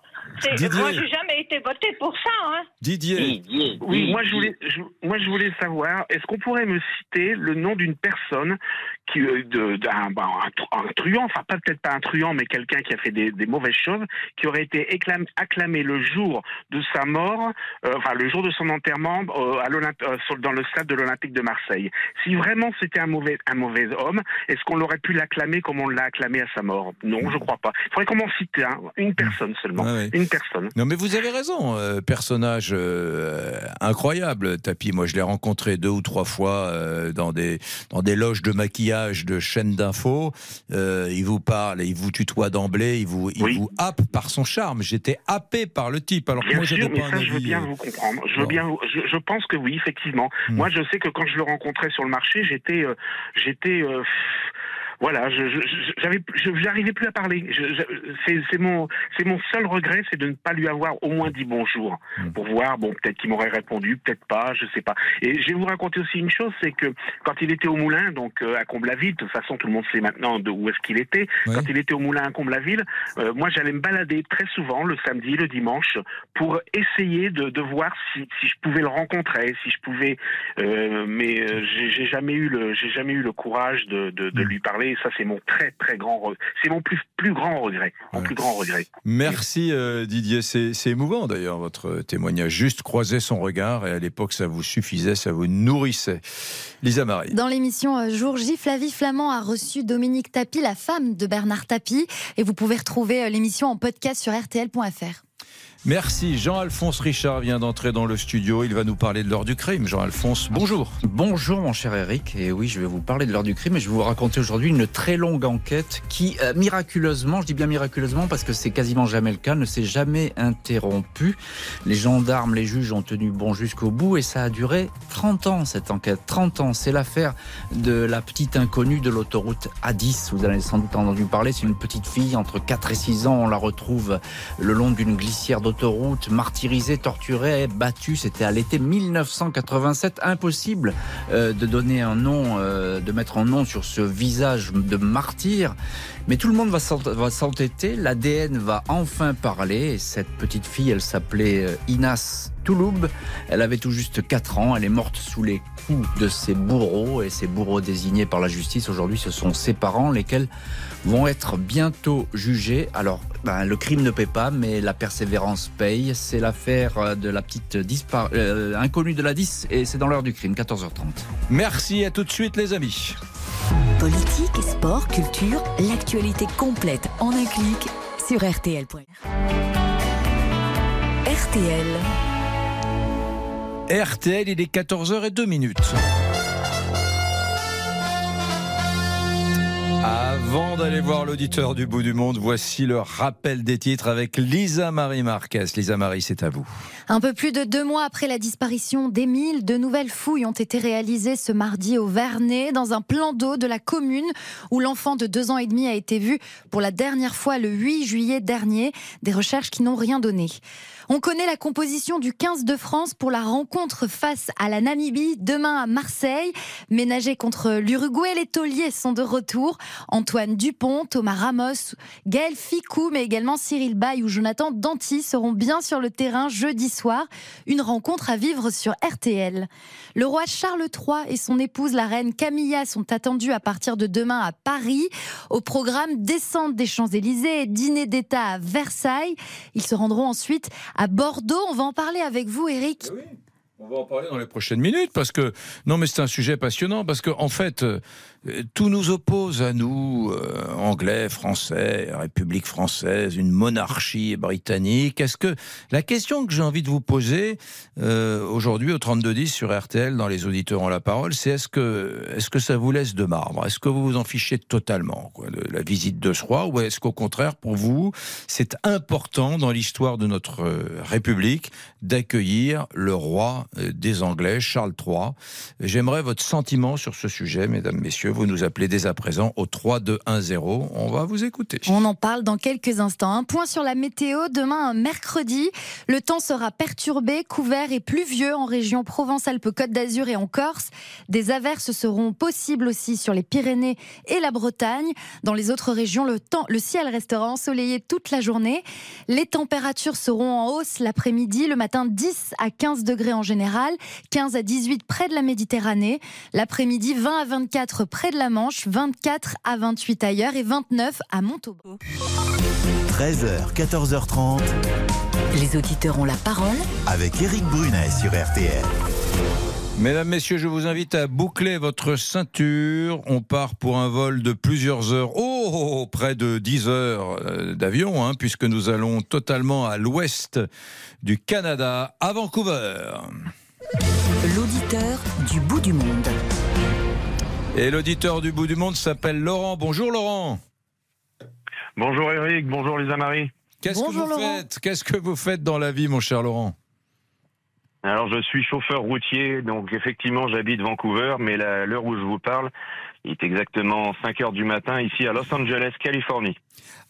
Didier. Moi, j'ai jamais été voté pour ça. Hein. Didier, Oui, moi je voulais, je, moi je voulais savoir, est-ce qu'on pourrait me citer le nom d'une personne qui, euh, de- d'un, bah, un, tru- un truand, enfin pas peut-être pas un truand, mais quelqu'un qui a fait des, des mauvaises choses, qui aurait été éclam- acclamé le jour de sa mort, euh, enfin le jour de son enterrement euh, à euh, dans le stade de l'Olympique de Marseille. Si vraiment c'était un mauvais, un mauvais homme, est-ce qu'on aurait pu l'acclamer comme on l'a acclamé à sa mort? Non, je crois pas. Il faudrait qu'on m'en cite un, une personne seulement. Ah oui. Une personne. Non, mais vous avez raison. euh, personnage euh, incroyable, Tapi. Moi, je l'ai rencontré deux ou trois fois euh, dans des dans des loges de maquillage de chaînes d'infos. Il vous parle, il vous tutoie d'emblée, il vous il vous happe par son charme. J'étais happé par le type. Alors que Bien moi, sûr, mais pas un ça, je veux bien vous comprendre. Je veux bien, je, je pense que oui, effectivement. Hmm. Moi, je sais que quand je le rencontrais sur le marché, j'étais, j'étais, voilà, je, je, j'arrivais plus à parler. C'est, c'est mon, c'est mon seul regret, c'est de ne pas lui avoir au moins dit bonjour Hmm. pour voir. Bon, peut-être qu'il m'aurait répondu, peut-être pas, je sais pas. Et je vais vous raconter aussi une chose, c'est que quand il était au Moulin, donc euh, à Comble-la-Ville, de toute façon, tout le monde sait maintenant de où est-ce qu'il était. Quand il était au Moulin à Comble-la-Ville, euh, moi, j'allais me balader très souvent le samedi, le dimanche, pour essayer de, de voir si, si je pouvais le rencontrer, si je pouvais. euh, mais euh, j'ai j'ai jamais eu le, j'ai jamais eu le courage de, de, de lui parler. Et ça, c'est mon très très grand, c'est mon plus plus grand regret, mon plus grand regret. Merci euh, Didier, c'est c'est émouvant d'ailleurs votre témoignage. Juste croiser son regard et à l'époque ça vous suffisait, ça vous nourrissait. Lisa Marie. Dans l'émission euh, Jour J, Flavie Flamand a reçu Dominique Tapie, la femme de Bernard Tapie. Et vous pouvez retrouver euh, l'émission en podcast sur RTL.fr. Merci. Jean-Alphonse Richard vient d'entrer dans le studio. Il va nous parler de l'heure du crime. Jean-Alphonse, bonjour. Bonjour mon cher Eric, et oui je vais vous parler de l'heure du crime et je vais vous raconter aujourd'hui une très longue enquête qui euh, miraculeusement, je dis bien miraculeusement parce que c'est quasiment jamais le cas, ne s'est jamais interrompue. Les gendarmes, les juges ont tenu bon jusqu'au bout et ça a duré 30 ans cette enquête. 30 ans, c'est l'affaire de la petite inconnue de l'autoroute A10. Vous avez sans doute entendu parler, c'est une petite fille entre 4 et 6 ans, on la retrouve le long d'une glissière d'autoroute, martyrisée, torturée, battue. C'était à l'été 1987. Impossible euh, de donner un nom, euh, de mettre un nom sur ce visage de martyr. Mais tout le monde va s'ent- va s'entêter. L'ADN va enfin parler. Et cette petite fille, elle s'appelait euh, Inas Touloub. Elle avait tout juste 4 ans. Elle est morte sous les de ses bourreaux. Et ces bourreaux désignés par la justice aujourd'hui, ce sont ses parents, lesquels vont être bientôt jugés. Alors, ben, le crime ne paie pas, mais la persévérance paye. C'est l'affaire euh, de la petite dispar- euh, inconnue de la 10 et c'est dans l'heure du crime, 14h30. Merci, à tout de suite les amis. Politique, sport, culture, l'actualité complète en un clic sur RTL.fr. RTL. RTL, il est 14h02 minutes. Avant d'aller voir l'auditeur du bout du monde, voici le rappel des titres avec Lisa Marie Marquez. Lisa Marie, c'est à vous. Un peu plus de deux mois après la disparition d'Émile, de nouvelles fouilles ont été réalisées ce mardi au Vernet, dans un plan d'eau de la commune où l'enfant de deux ans et demi a été vu pour la dernière fois le 8 juillet dernier. Des recherches qui n'ont rien donné. On connaît la composition du 15 de France pour la rencontre face à la Namibie demain à Marseille. Ménagés contre l'Uruguay, les tauliers sont de retour. Antoine Dupont, Thomas Ramos, Gaël Ficou, mais également Cyril Bay ou Jonathan Danty seront bien sur le terrain jeudi soir. Une rencontre à vivre sur RTL. Le roi Charles III et son épouse, la reine Camilla, sont attendus à partir de demain à Paris. Au programme, descente des Champs-Élysées et dîner d'État à Versailles. Ils se rendront ensuite à Bordeaux. On va en parler avec vous, Eric. On va en parler dans les prochaines minutes parce que non mais c'est un sujet passionnant parce que en fait euh, tout nous oppose à nous euh, anglais, français, République française, une monarchie britannique. Est-ce que la question que j'ai envie de vous poser euh, aujourd'hui au 32 10 sur RTL dans les auditeurs ont la parole, c'est est-ce que est-ce que ça vous laisse de marbre? Est-ce que vous vous en fichez totalement quoi, de la visite de ce roi ou est-ce qu'au contraire pour vous c'est important dans l'histoire de notre euh, République d'accueillir le roi euh, des Anglais, Charles III. J'aimerais votre sentiment sur ce sujet, mesdames, messieurs. Vous nous appelez dès à présent au 3210. On va vous écouter. On en parle dans quelques instants. Un point sur la météo. Demain, mercredi, le temps sera perturbé, couvert et pluvieux en région Provence-Alpes-Côte d'Azur et en Corse. Des averses seront possibles aussi sur les Pyrénées et la Bretagne. Dans les autres régions, le, temps, le ciel restera ensoleillé toute la journée. Les températures seront en hausse l'après-midi. Le matin, 10 à 15 degrés en général, 15 à 18 près de la Méditerranée. L'après-midi, 20 à 24 près de la Manche, 24 à 28 ailleurs et 29 à Montauban. 13h, 14h30. Les auditeurs ont la parole Avec Eric Brunet sur RTL. Mesdames, Messieurs, je vous invite à boucler votre ceinture. On part pour un vol de plusieurs heures. Oh Oh, près de 10 heures euh, d'avion, hein, puisque nous allons totalement à l'ouest du Canada, à Vancouver. L'auditeur du bout du monde. Et l'auditeur du bout du monde s'appelle Laurent. Bonjour Laurent. Bonjour Eric, bonjour Lisa Marie. Qu'est-ce que vous faites? Qu'est-ce que vous faites dans la vie, mon cher Laurent? Alors je suis chauffeur routier, donc effectivement j'habite Vancouver, mais la- l'heure où je vous parle, il est exactement 5 heures du matin ici à Los Angeles, Californie.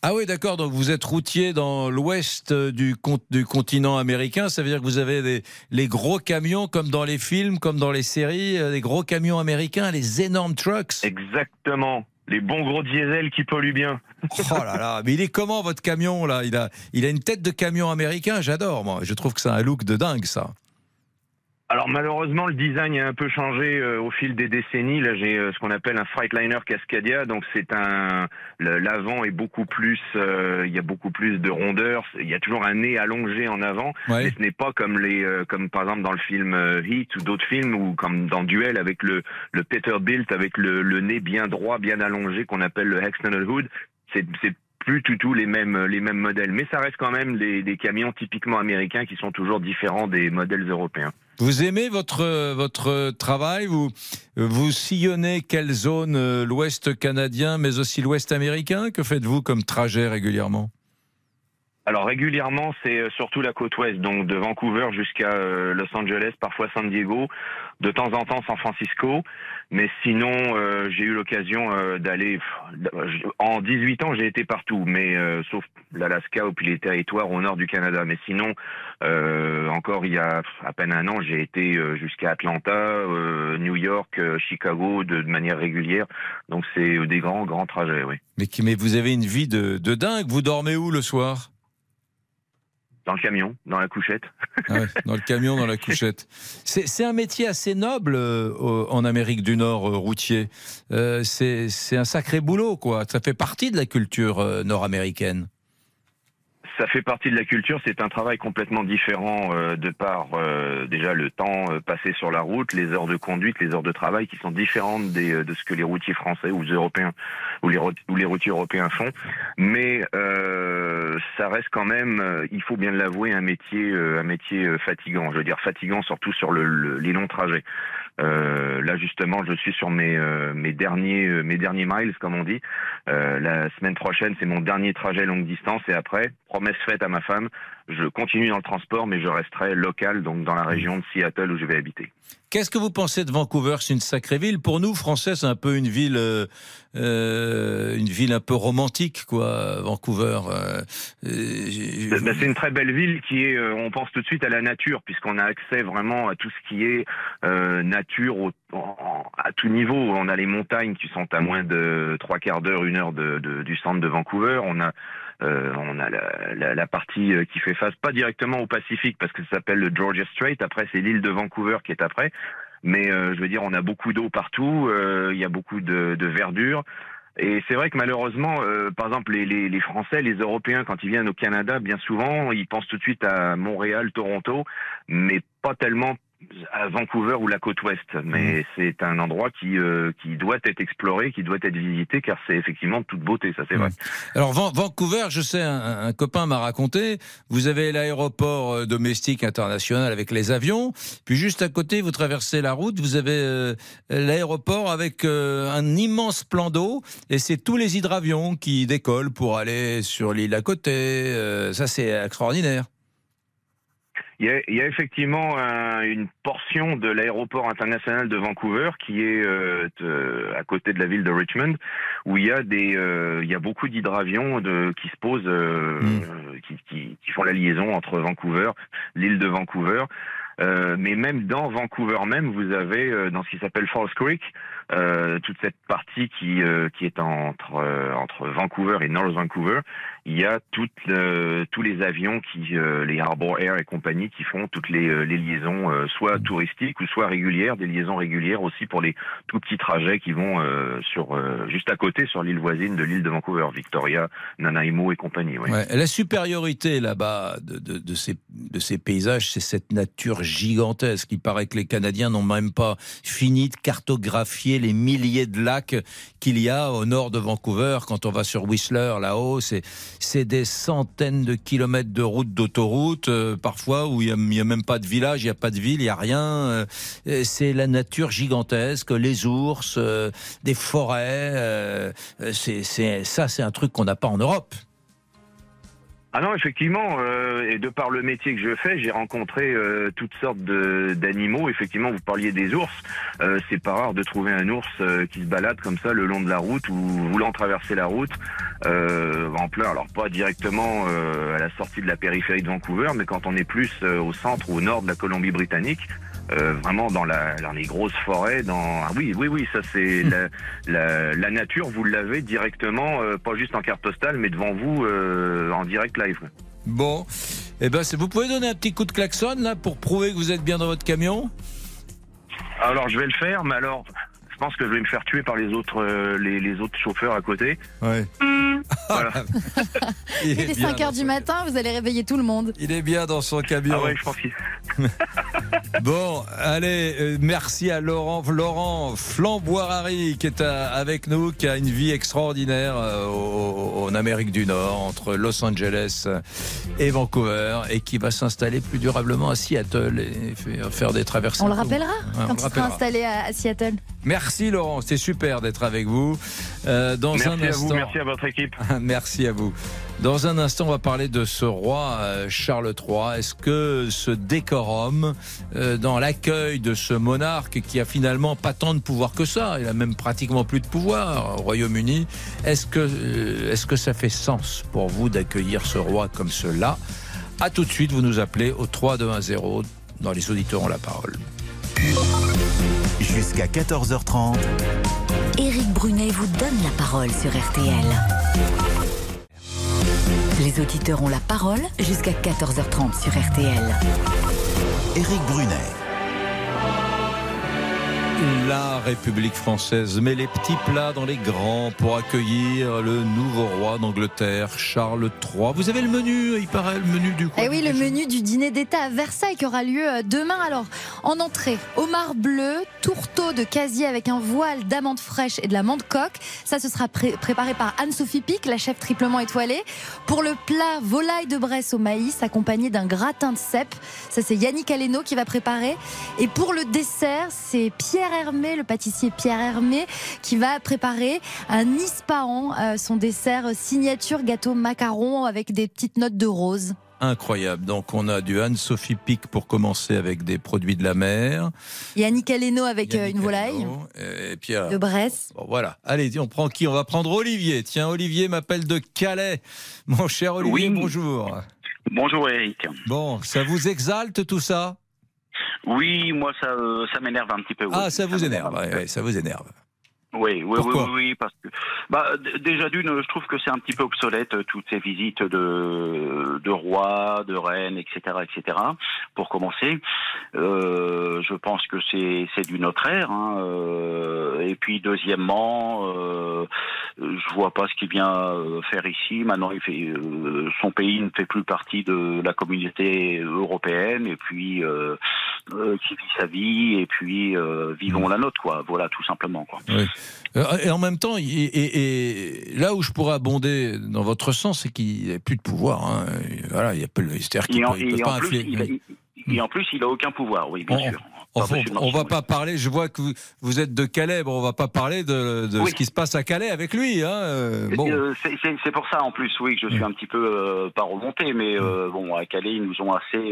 Ah oui, d'accord. Donc vous êtes routier dans l'ouest du, du continent américain. Ça veut dire que vous avez des, les gros camions comme dans les films, comme dans les séries, euh, les gros camions américains, les énormes trucks. Exactement. Les bons gros diesels qui polluent bien. Oh là là, mais il est comment votre camion là? Il a, il a une tête de camion américain, j'adore moi. Je trouve que c'est un look de dingue ça. Alors malheureusement, le design a un peu changé euh, au fil des décennies. Là, j'ai euh, ce qu'on appelle un Freightliner Cascadia. Donc c'est un l'avant est beaucoup plus, euh, il y a beaucoup plus de rondeur. Il y a toujours un nez allongé en avant, Ouais. mais ce n'est pas comme les euh, comme par exemple dans le film euh, Heat ou d'autres films ou comme dans Duel avec le le Peterbilt avec le, le nez bien droit, bien allongé qu'on appelle le External Hood. C'est plus du tout les mêmes les mêmes modèles, mais ça reste quand même des, des camions typiquement américains qui sont toujours différents des modèles européens. Vous aimez votre, votre travail vous, vous sillonnez quelle zone euh, L'ouest canadien, mais aussi l'ouest américain? Que faites-vous comme trajet régulièrement? Alors régulièrement, c'est euh, surtout la côte ouest, donc de Vancouver jusqu'à euh, Los Angeles, parfois San Diego, de temps en temps San Francisco. Mais sinon, euh, j'ai eu l'occasion euh, d'aller. pff, En 18 ans, j'ai été partout, mais euh, sauf l'Alaska ou puis les territoires au nord du Canada. Mais sinon, euh, encore il y a à peine un an, j'ai été euh, jusqu'à Atlanta, euh, New York, euh, Chicago de, de manière régulière. Donc c'est euh, des grands, grands trajets, oui. mais, mais vous avez une vie de, de dingue. Vous dormez où le soir? Dans le camion, dans la couchette. Ah ouais, Dans le camion, dans la couchette. C'est c'est un métier assez noble euh, en Amérique du Nord, euh, routier. Euh, c'est c'est un sacré boulot, quoi. Ça fait partie de la culture euh, nord-américaine. Ça fait partie de la culture, c'est un travail complètement différent euh, de par euh, déjà le temps euh, passé sur la route, les heures de conduite, les heures de travail qui sont différentes de ce que les routiers français ou les européens ou les, rout- ou les routiers européens font. Mais ça reste quand même, il faut bien l'avouer, un métier, un métier fatigant. Je veux dire fatigant surtout sur le, le- les longs trajets. Là justement, je suis sur mes mes derniers mes derniers miles comme on dit. La semaine prochaine, c'est mon dernier trajet longue distance et après, promesse faite à ma femme, je continue dans le transport, mais je resterai local, donc dans la région de Seattle où je vais habiter. Qu'est-ce que vous pensez de Vancouver? C'est une sacrée ville. Pour nous, Français, c'est un peu une ville, euh, euh, une ville un peu romantique, quoi. Vancouver. euh, euh, Ben, c'est une très belle ville qui est, on pense tout de suite à la nature, puisqu'on a accès vraiment à tout ce qui est euh, nature au- en- à tout niveau. On a les montagnes qui sont à moins de trois quarts d'heure, une heure de, de- du centre de Vancouver. On a euh, on a la, la- la partie euh, qui fait face, pas directement au Pacifique, parce que ça s'appelle le Georgia Strait. Après, c'est l'île de Vancouver qui est après. Mais euh, je veux dire, on a beaucoup d'eau partout. euh, Il y a beaucoup de, de verdure. Et c'est vrai que malheureusement, euh, par exemple, les, les, les Français, les Européens, quand ils viennent au Canada, bien souvent, ils pensent tout de suite à Montréal, Toronto, mais pas tellement à Vancouver ou la côte ouest. Mais c'est un endroit qui, euh, qui doit être exploré, qui doit être visité, car c'est effectivement de toute beauté, ça c'est vrai. Alors Van- Vancouver, je sais, un, un copain m'a raconté, vous avez l'aéroport euh, domestique international avec les avions, puis juste à côté, vous traversez la route, vous avez euh, l'aéroport avec euh, un immense plan d'eau, et c'est tous les hydravions qui décollent pour aller sur l'île à côté. Euh, ça, c'est extraordinaire. Il y a, il y a effectivement un- une portion de l'aéroport international de Vancouver qui est euh, de- à côté de la ville de Richmond, où il y a des, euh, il y a beaucoup d'hydravions qui se posent, euh, qui, qui- qui font la liaison entre Vancouver, l'île de Vancouver. Euh, mais même dans Vancouver même, vous avez euh, dans ce qui s'appelle Falls Creek euh, toute cette partie qui euh, qui est entre euh, entre Vancouver et North Vancouver. Il y a tous les avions qui les Harbour Air et compagnie qui font toutes les, liaisons soit touristiques ou soit régulières, des liaisons régulières aussi pour les tout petits trajets qui vont sur juste à côté sur l'île voisine de l'île de Vancouver, Victoria, Nanaimo et compagnie. la supériorité là-bas de, de- de ces, de ces paysages, c'est cette nature gigantesque. Il paraît que les Canadiens n'ont même pas fini de cartographier les milliers de lacs qu'il y a au nord de Vancouver. Quand on va sur Whistler, là-haut, c'est des centaines de kilomètres de routes d'autoroute, euh, parfois où il n'y a, a, même pas de village, il n'y a pas de ville, il n'y a rien. Euh, c'est la nature gigantesque, les ours, euh, des forêts. c'est ça, c'est un truc qu'on n'a pas en Europe. Ah non, effectivement, euh, et de par le métier que je fais, j'ai rencontré euh, toutes sortes d'animaux. Effectivement, vous parliez des ours. Euh, c'est pas rare de trouver un ours qui se balade comme ça le long de la route ou voulant traverser la route en plein. Alors pas directement à la sortie de la périphérie de Vancouver, mais quand on est plus au centre ou au nord de la Colombie-Britannique, euh, vraiment dans, la, dans les grosses forêts. Dans ah oui, oui, oui, ça c'est la, la, la, nature. Vous l'avez directement, euh, pas juste en carte postale, mais devant vous euh, en direct live. Bon, eh ben, vous pouvez donner un petit coup de klaxon là pour prouver que vous êtes bien dans votre camion? Alors je vais le faire, mais alors je pense que je vais me faire tuer par les autres, euh, les, les, autres chauffeurs à côté. Ouais. Voilà. Il, est 5 h du matin, vous allez réveiller tout le monde. Il est bien dans son camion. Ah ouais, je pense qu'il. bon, allez, euh, merci à Laurent, Laurent Flamboirari qui est à, avec nous, qui a une vie extraordinaire euh, au, en Amérique du Nord, entre Los Angeles et Vancouver, et qui va s'installer plus durablement à Seattle et faire des traversées. On le rappellera quand il sera installé à, à Seattle. Merci Laurent, c'est super d'être avec vous. Euh, dans merci un à instant... vous, merci à votre équipe. merci à vous. Dans un instant, on va parler de ce roi euh, Charles III. Est-ce que ce décorum euh, dans l'accueil de ce monarque qui a finalement pas tant de pouvoir que ça, il a même pratiquement plus de pouvoir au Royaume-Uni, est-ce que, euh, est-ce que ça fait sens pour vous d'accueillir ce roi comme cela? À tout de suite, vous nous appelez au 3210. Dans les auditeurs ont la parole. Jusqu'à 14h30. Éric Brunet vous donne la parole sur RTL. Les auditeurs ont la parole jusqu'à 14h30 sur RTL. Éric Brunet. La République française met les petits plats dans les grands pour accueillir le nouveau roi d'Angleterre, Charles III. Vous avez le menu, il paraît, le menu du Eh oui, le menu du dîner d'État à Versailles qui aura lieu euh, demain. Alors, en entrée, homard bleu, tourteau de casier avec un voile d'amandes fraîches et de la menthe coque. Ça, ce sera pré préparé par Anne-Sophie Pic, la chef triplement étoilée. Pour le plat, volaille de Bresse au maïs, accompagné d'un gratin de cèpe. Ça, c'est Yannick Aleno qui va préparer. Et pour le dessert, c'est Pierre Hermé, le pâtissier Pierre Hermé, qui va préparer un ispahan, euh, son dessert signature gâteau macaron avec des petites notes de rose. Incroyable. Donc on a du Anne-Sophie Pic pour commencer avec des produits de la mer. Yannick Aleno avec Yannick une volaille. Et puis, euh, De Bresse. Bon, voilà. Allez, on prend qui? On va prendre Olivier. Tiens, Olivier m'appelle de Calais. Mon cher Olivier, Oui. bonjour. Bonjour Eric. Bon, ça vous exalte tout ça? Oui, moi ça, euh, ça m'énerve un petit peu. oui. Ah, ça vous énerve. ouais, ouais, ça vous énerve. Oui, oui, oui, Pourquoi oui, oui, parce que bah, déjà d'une, je trouve que c'est un petit peu obsolète euh, toutes ces visites de de rois, de reines, etc., etc. Pour commencer, euh, je pense que c'est c'est d'une autre ère. Hein, euh, et puis deuxièmement, euh, je vois pas ce qu'il vient euh, faire ici. Maintenant, il fait euh, son pays ne fait plus partie de la communauté européenne. Et puis euh, euh, qui vit sa vie. Et puis euh, vivons la nôtre, quoi. Voilà, tout simplement, quoi. Oui. Euh, Et en même temps, et, et- et là où je pourrais abonder dans votre sens, c'est qu'il n'y a plus de pouvoir. hein. Voilà, il y a c'est-à-dire qu'il Et en, peut, pas plus, influer. et en plus, il a aucun pouvoir, oui, bien On- sûr. On, Pas on- on va pas parler. Je vois que vous, vous êtes de Calais. Bon, on va pas parler de, de Oui. ce qui se passe à Calais avec lui. Hein. euh, Bon, Euh, c'est- pour ça en plus, oui, que je suis un petit peu euh, pas remonté, mais euh, bon, à Calais, ils nous ont assez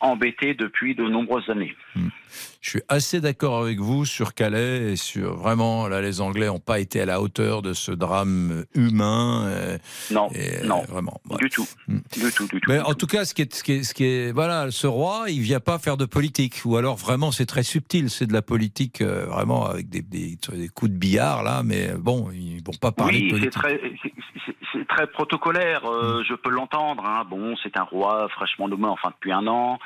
embêtés depuis de nombreuses années. Je suis assez d'accord avec vous sur Calais et sur vraiment là, les Anglais n'ont pas été à la hauteur de ce drame humain. euh, Non, et, non, euh, vraiment. du tout, du tout, du tout. Mais en tout cas, ce qui est, ce qui est, ce qui est, voilà, ce roi, il vient pas faire de politique, ou alors vraiment c'est très subtil, c'est de la politique euh, vraiment avec des, des, des coups de billard là, mais bon, ils vont pas parler de Oui, c'est politique. très, c'est- très protocolaire. euh, Je peux l'entendre. Hein. Bon, c'est un roi fraîchement nommé, enfin depuis un an.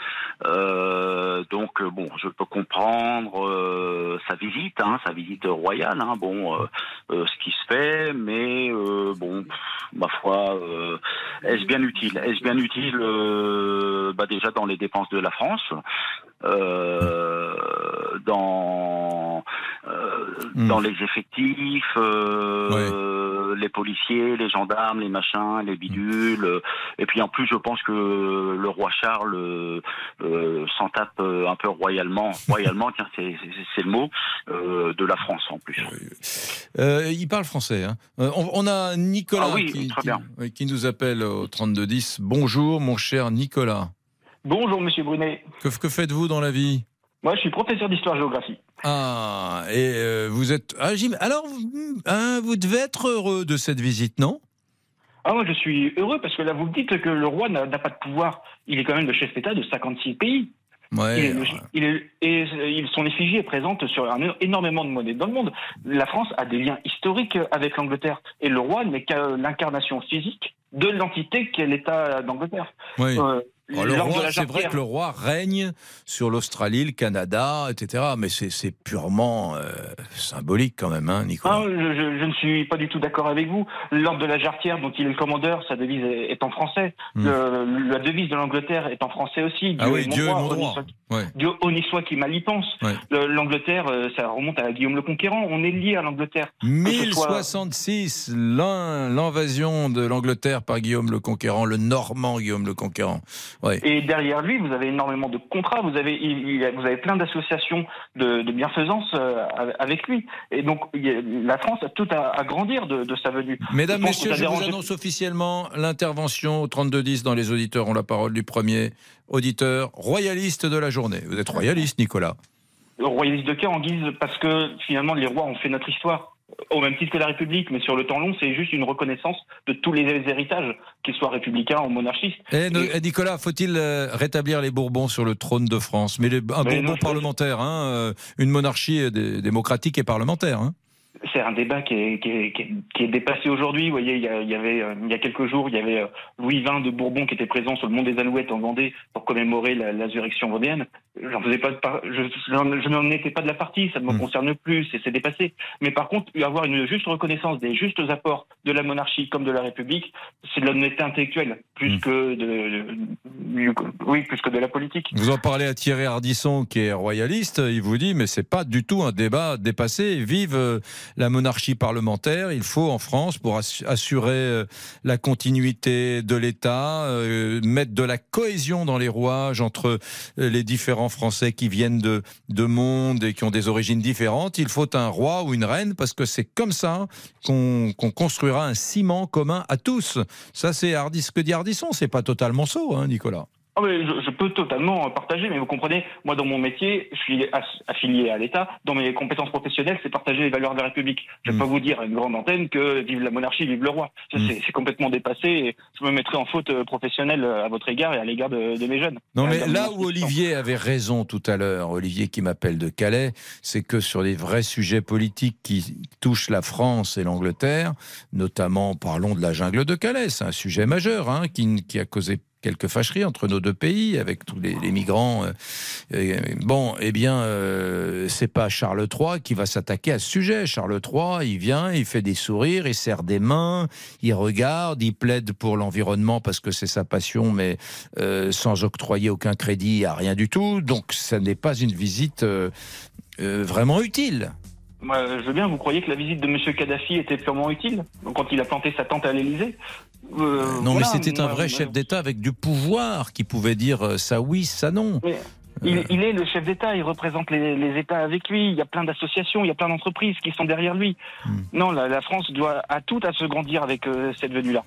Euh, donc bon, je peux comprendre euh, sa visite, hein, sa visite royale. Hein. Bon, euh, euh, ce qui se fait, mais euh, bon, ma foi, euh, est-ce bien utile? Est-ce bien utile bah, déjà dans les dépenses de la France? Dans euh, euh, dans les effectifs, euh, les policiers, les gendarmes, les machins, les bidules. euh, Et puis en plus, je pense que le roi Charles euh, euh, s'en tape euh, un peu royalement, royalement, tiens, c'est le mot, euh, de la France en plus. Euh, il parle français. hein. Euh, on, on a Nicolas Ah oui, qui, qui nous appelle au 3210. Bonjour, mon cher Nicolas. Bonjour Monsieur Brunet. Que, que faites-vous dans la vie? Moi, je suis professeur d'histoire-géographie. Ah, et euh, vous êtes. Ah, j'im- alors, vous- hein, vous devez être heureux de cette visite, non? Ah, moi, je suis heureux parce que là, vous me dites que le roi n'a pas de pouvoir. Il est quand même le chef d'État de 56 pays. Ouais, Il est il est- et euh, son effigie est présente sur un- énormément de monnaies dans le monde. La France a des liens historiques avec l'Angleterre et le roi n'est qu'à l'incarnation physique de l'entité qu'est l'État d'Angleterre. Oui. Euh, Oh, c'est vrai que le roi règne sur l'Australie, le Canada, etc. Mais c'est purement euh, symbolique quand même, hein, Nicolas. Ah, je, je- je ne suis pas du tout d'accord avec vous. L'ordre de la Jarretière, dont il est le commandeur, sa devise est, est en français. Le- la devise de l'Angleterre est en français aussi. Hmm. Ah oui, Dieu est mon droit. soit- Ouais. Dieu soit qui mal y pense. Ouais. L'Angleterre, euh, ça remonte à Guillaume le Conquérant. On est lié à l'Angleterre. Que ce soit- 1066, l'in- l'invasion de l'Angleterre par Guillaume le Conquérant, le Normand Guillaume le Conquérant. Ouais. Et derrière lui, vous avez énormément de contrats, vous avez, il- il- vous avez plein d'associations de, de bienfaisance euh, avec lui. Et donc, la France a tout à, à grandir de, de sa venue. Mesdames, Je Messieurs, je vous dérange- annonce officiellement l'intervention au 3210 dans les auditeurs ont la parole du premier auditeur royaliste de la journée. Vous êtes royaliste, Nicolas royaliste de cœur en guise parce que finalement les rois ont fait notre histoire au même titre que la République, mais sur le temps long, c'est juste une reconnaissance de tous les héritages, qu'ils soient républicains ou monarchistes. Eh, no- eh, Nicolas, faut-il euh, rétablir les Bourbons sur le trône de France? Mais les- un Mais Bourbon non, parlementaire, hein, euh, une monarchie euh, dé- démocratique et parlementaire. hein. C'est un débat qui est, qui est, qui est- qui est dépassé aujourd'hui. Vous voyez, il y, a- il y avait il y a quelques jours, il y avait Louis XX de Bourbon qui était présent sur le mont des Alouettes en Vendée pour commémorer la- l'insurrection vendéenne. J'en faisais pas de par- je, n'en étais pas de la partie, ça ne me Hmm. concerne plus, c'est dépassé. Mais par contre, avoir une juste reconnaissance des justes apports de la monarchie comme de la République, c'est de l'honnêteté intellectuelle plus Hmm. que de, de- oui plus que de la politique. Vous en parlez à Thierry Ardisson, qui est royaliste. Il vous dit, mais c'est pas du tout un débat dépassé. Vive euh, la monarchie parlementaire. Il faut en France, pour assu- assurer euh, la continuité de l'État, euh, mettre de la cohésion dans les rouages entre les différents Français qui viennent de, de monde et qui ont des origines différentes. Il faut un roi ou une reine parce que c'est comme ça qu'on construira un ciment commun à tous. Ça, c'est ce que dit Ardisson. C'est pas totalement saut, hein, Nicolas. Ah, mais je, je peux totalement partager, mais vous comprenez, moi dans mon métier, je suis affilié à l'État. Dans mes compétences professionnelles, c'est partager les valeurs de la République. Je Hmm. ne vais pas vous dire à une grande antenne que vive la monarchie, vive le roi. Ça, c'est- complètement dépassé. Et je me mettrai en faute euh, professionnelle à votre égard et à l'égard de, de mes jeunes. Non, à mais là où Olivier avait raison tout à l'heure, Olivier qui m'appelle de Calais, c'est que sur les vrais sujets politiques qui touchent la France et l'Angleterre, notamment parlons de la jungle de Calais, c'est un sujet majeur hein, qui, qui a causé quelques fâcheries entre nos deux pays avec tous les, migrants. euh, bon, eh bien, euh, c'est pas Charles III qui va s'attaquer à ce sujet. Charles III, il vient, il fait des sourires, il serre des mains, il regarde, il plaide pour l'environnement parce que c'est sa passion, mais euh, sans octroyer aucun crédit à rien du tout. Donc, ça n'est pas une visite euh, vraiment utile. Moi, je veux bien, vous croyez que la visite de M. Kadhafi était purement utile? Quand il a planté sa tente à l'Élysée? Euh, Non, voilà, mais c'était un vrai moi, chef d'État avec du pouvoir qui pouvait dire euh, ça oui, ça non. Mais il, il est le chef d'État, il représente les, les États avec lui. Il y a plein d'associations, il y a plein d'entreprises qui sont derrière lui. Hmm. Non, la, la France doit à tout à se grandir avec euh, cette venue-là.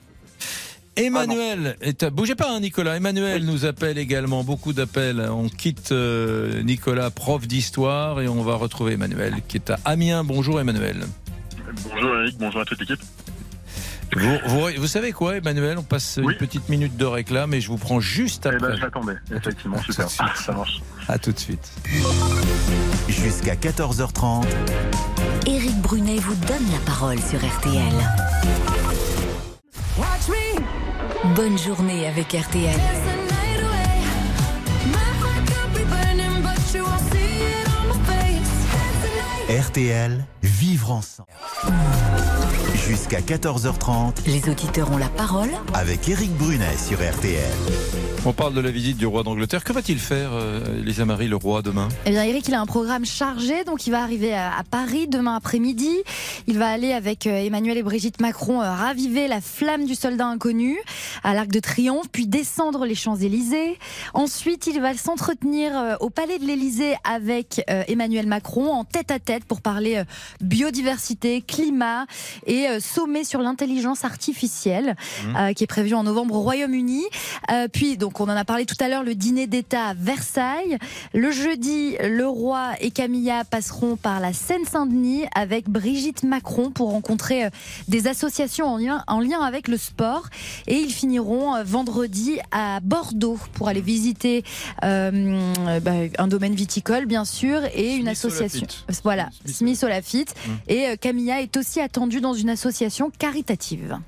Emmanuel, est à- bougez pas hein, Nicolas, Emmanuel nous appelle également, beaucoup d'appels. On quitte euh, Nicolas, prof d'histoire, et on va retrouver Emmanuel qui est à Amiens. Bonjour Emmanuel. Bonjour Eric, bonjour à toute l'équipe. Vous, vous- vous savez quoi Emmanuel? On passe une petite minute de réclame et je vous prends juste Eh après. ben, je l'attendais, effectivement, super. Ça marche. À tout de suite. Jusqu'à 14h30. Éric Brunet vous donne la parole sur RTL. Bonne journée avec RTL. RTL, vivre ensemble. Jusqu'à 14h30. Les auditeurs ont la parole avec Eric Brunet sur RTL. On parle de la visite du roi d'Angleterre. Que va-t-il faire, euh, Elisa Marie, le roi, demain? Eh bien, Eric, il a un programme chargé, donc il va arriver à, Paris demain après-midi. Il va aller avec euh, Emmanuel et Brigitte Macron euh, raviver la flamme du soldat inconnu à l'Arc de Triomphe, puis descendre les Champs-Élysées. Ensuite, il va s'entretenir au Palais de l'Élysée avec Emmanuel Macron en tête à tête pour parler biodiversité, climat et sommet sur l'intelligence artificielle mmh. qui est prévu en novembre au Royaume-Uni. puis, donc, on en a parlé tout à l'heure, le dîner d'État à Versailles. Le jeudi, le roi et Camilla passeront par la Seine-Saint-Denis avec Brigitte Macron pour rencontrer euh, des associations en lien, en lien avec le sport. Et ils finiront euh, vendredi à Bordeaux pour aller visiter euh, bah, un domaine viticole, bien sûr, et une association. Voilà, Smith Olafite. Mmh. Et Camilla est aussi attendue dans une association caritative.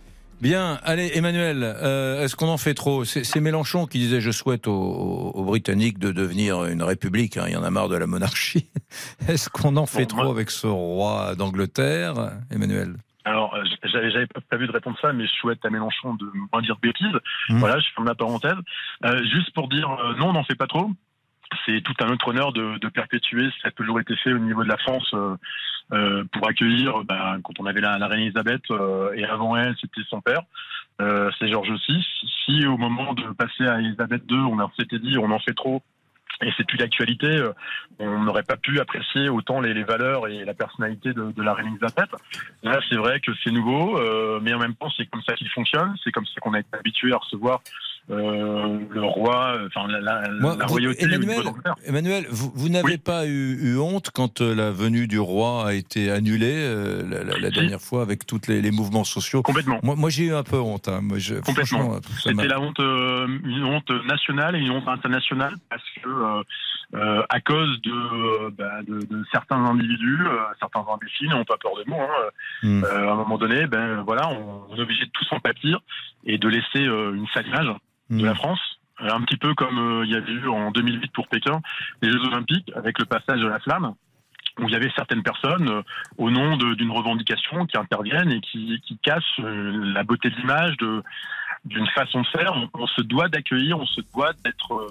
Bien, allez Emmanuel, euh, est-ce qu'on en fait trop? C'est Mélenchon qui disait je souhaite aux, Britanniques de devenir une république, hein, il y en a marre de la monarchie. Est-ce qu'on en fait trop avec ce roi d'Angleterre, Emmanuel? Alors, euh, j'avais pas prévu de répondre ça, mais je souhaite à Mélenchon de moins dire bêtises. Mmh. Voilà, je ferme la parenthèse. Euh, juste pour dire, non, on n'en fait pas trop c'est tout un autre honneur de, de, perpétuer ce qui a toujours été fait au niveau de la France euh pour accueillir, ben, quand on avait la, la reine Elisabeth, euh, et avant elle, c'était son père, euh, c'est Georges VI. Si au moment de passer à Elisabeth II, on s'était dit on en fait trop, et c'est plus d'actualité, euh, on n'aurait pas pu apprécier autant les, les, valeurs et la personnalité de, de la reine Elisabeth. Là, c'est vrai que c'est nouveau, mais en même temps, c'est comme ça qu'il fonctionne, c'est comme ça qu'on a été habitué à recevoir euh, le roi, enfin la, la, royauté. Emmanuel, Emmanuel vous, vous n'avez pas eu, eu, honte quand euh, la venue du roi a été annulée euh, la, la dernière fois avec tous les, les, mouvements sociaux? Complètement. Moi, moi j'ai eu un peu honte. Hein. Moi, je, Complètement. C'était la honte, une honte nationale et une honte internationale parce que à cause de, bah, de, de, certains individus, certains imbéciles, n'ont pas peur de. Hein, hmm. à un moment donné, ben voilà, on, est obligé de tous en pâtir et de laisser une sale image de la hmm. France. Un petit peu comme euh, il y avait eu en 2008 pour Pékin, les Jeux Olympiques, avec le passage de la flamme, où il y avait certaines personnes, euh, au nom d'une revendication, qui interviennent et qui, qui cassent euh, la beauté de l'image, d'une façon de faire. On, se doit d'accueillir, on se doit d'être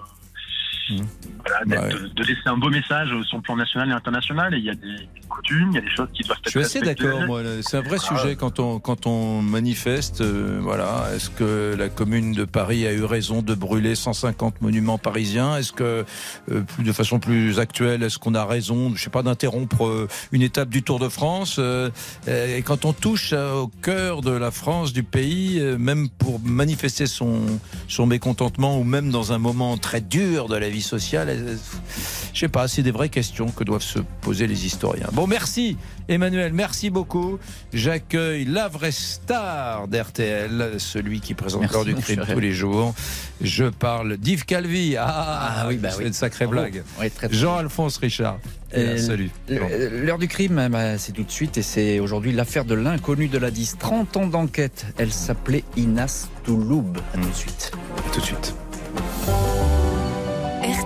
voilà, de, laisser un beau message sur le plan national et international. Et il y a des coutumes, il y a des choses qui doivent être Je suis assez d'accord, moi. C'est un vrai sujet quand on, quand on manifeste. Euh, voilà. Est-ce que la commune de Paris a eu raison de brûler 150 monuments parisiens? Est-ce que, euh, de façon plus actuelle, est-ce qu'on a raison, je sais pas, d'interrompre euh, une étape du Tour de France? Et quand on touche au cœur de la France, du pays, même pour manifester son, son mécontentement ou même dans un moment très dur de la vie sociale Je sais pas, c'est des vraies questions que doivent se poser les historiens. Bon, merci Emmanuel, merci beaucoup. J'accueille la vraie star d'RTL, celui qui présente l'heure du crime tous les jours. Je parle d'Yves Calvi. Ah, ah oui, bah c'est une sacrée blague. Jean-Alphonse Richard. Euh, salut. L'heure du crime, bah, c'est tout de suite et c'est aujourd'hui l'affaire de l'inconnu de la 10. 30 ans d'enquête. Elle s'appelait Inas Touloub. A tout de suite. A tout de suite.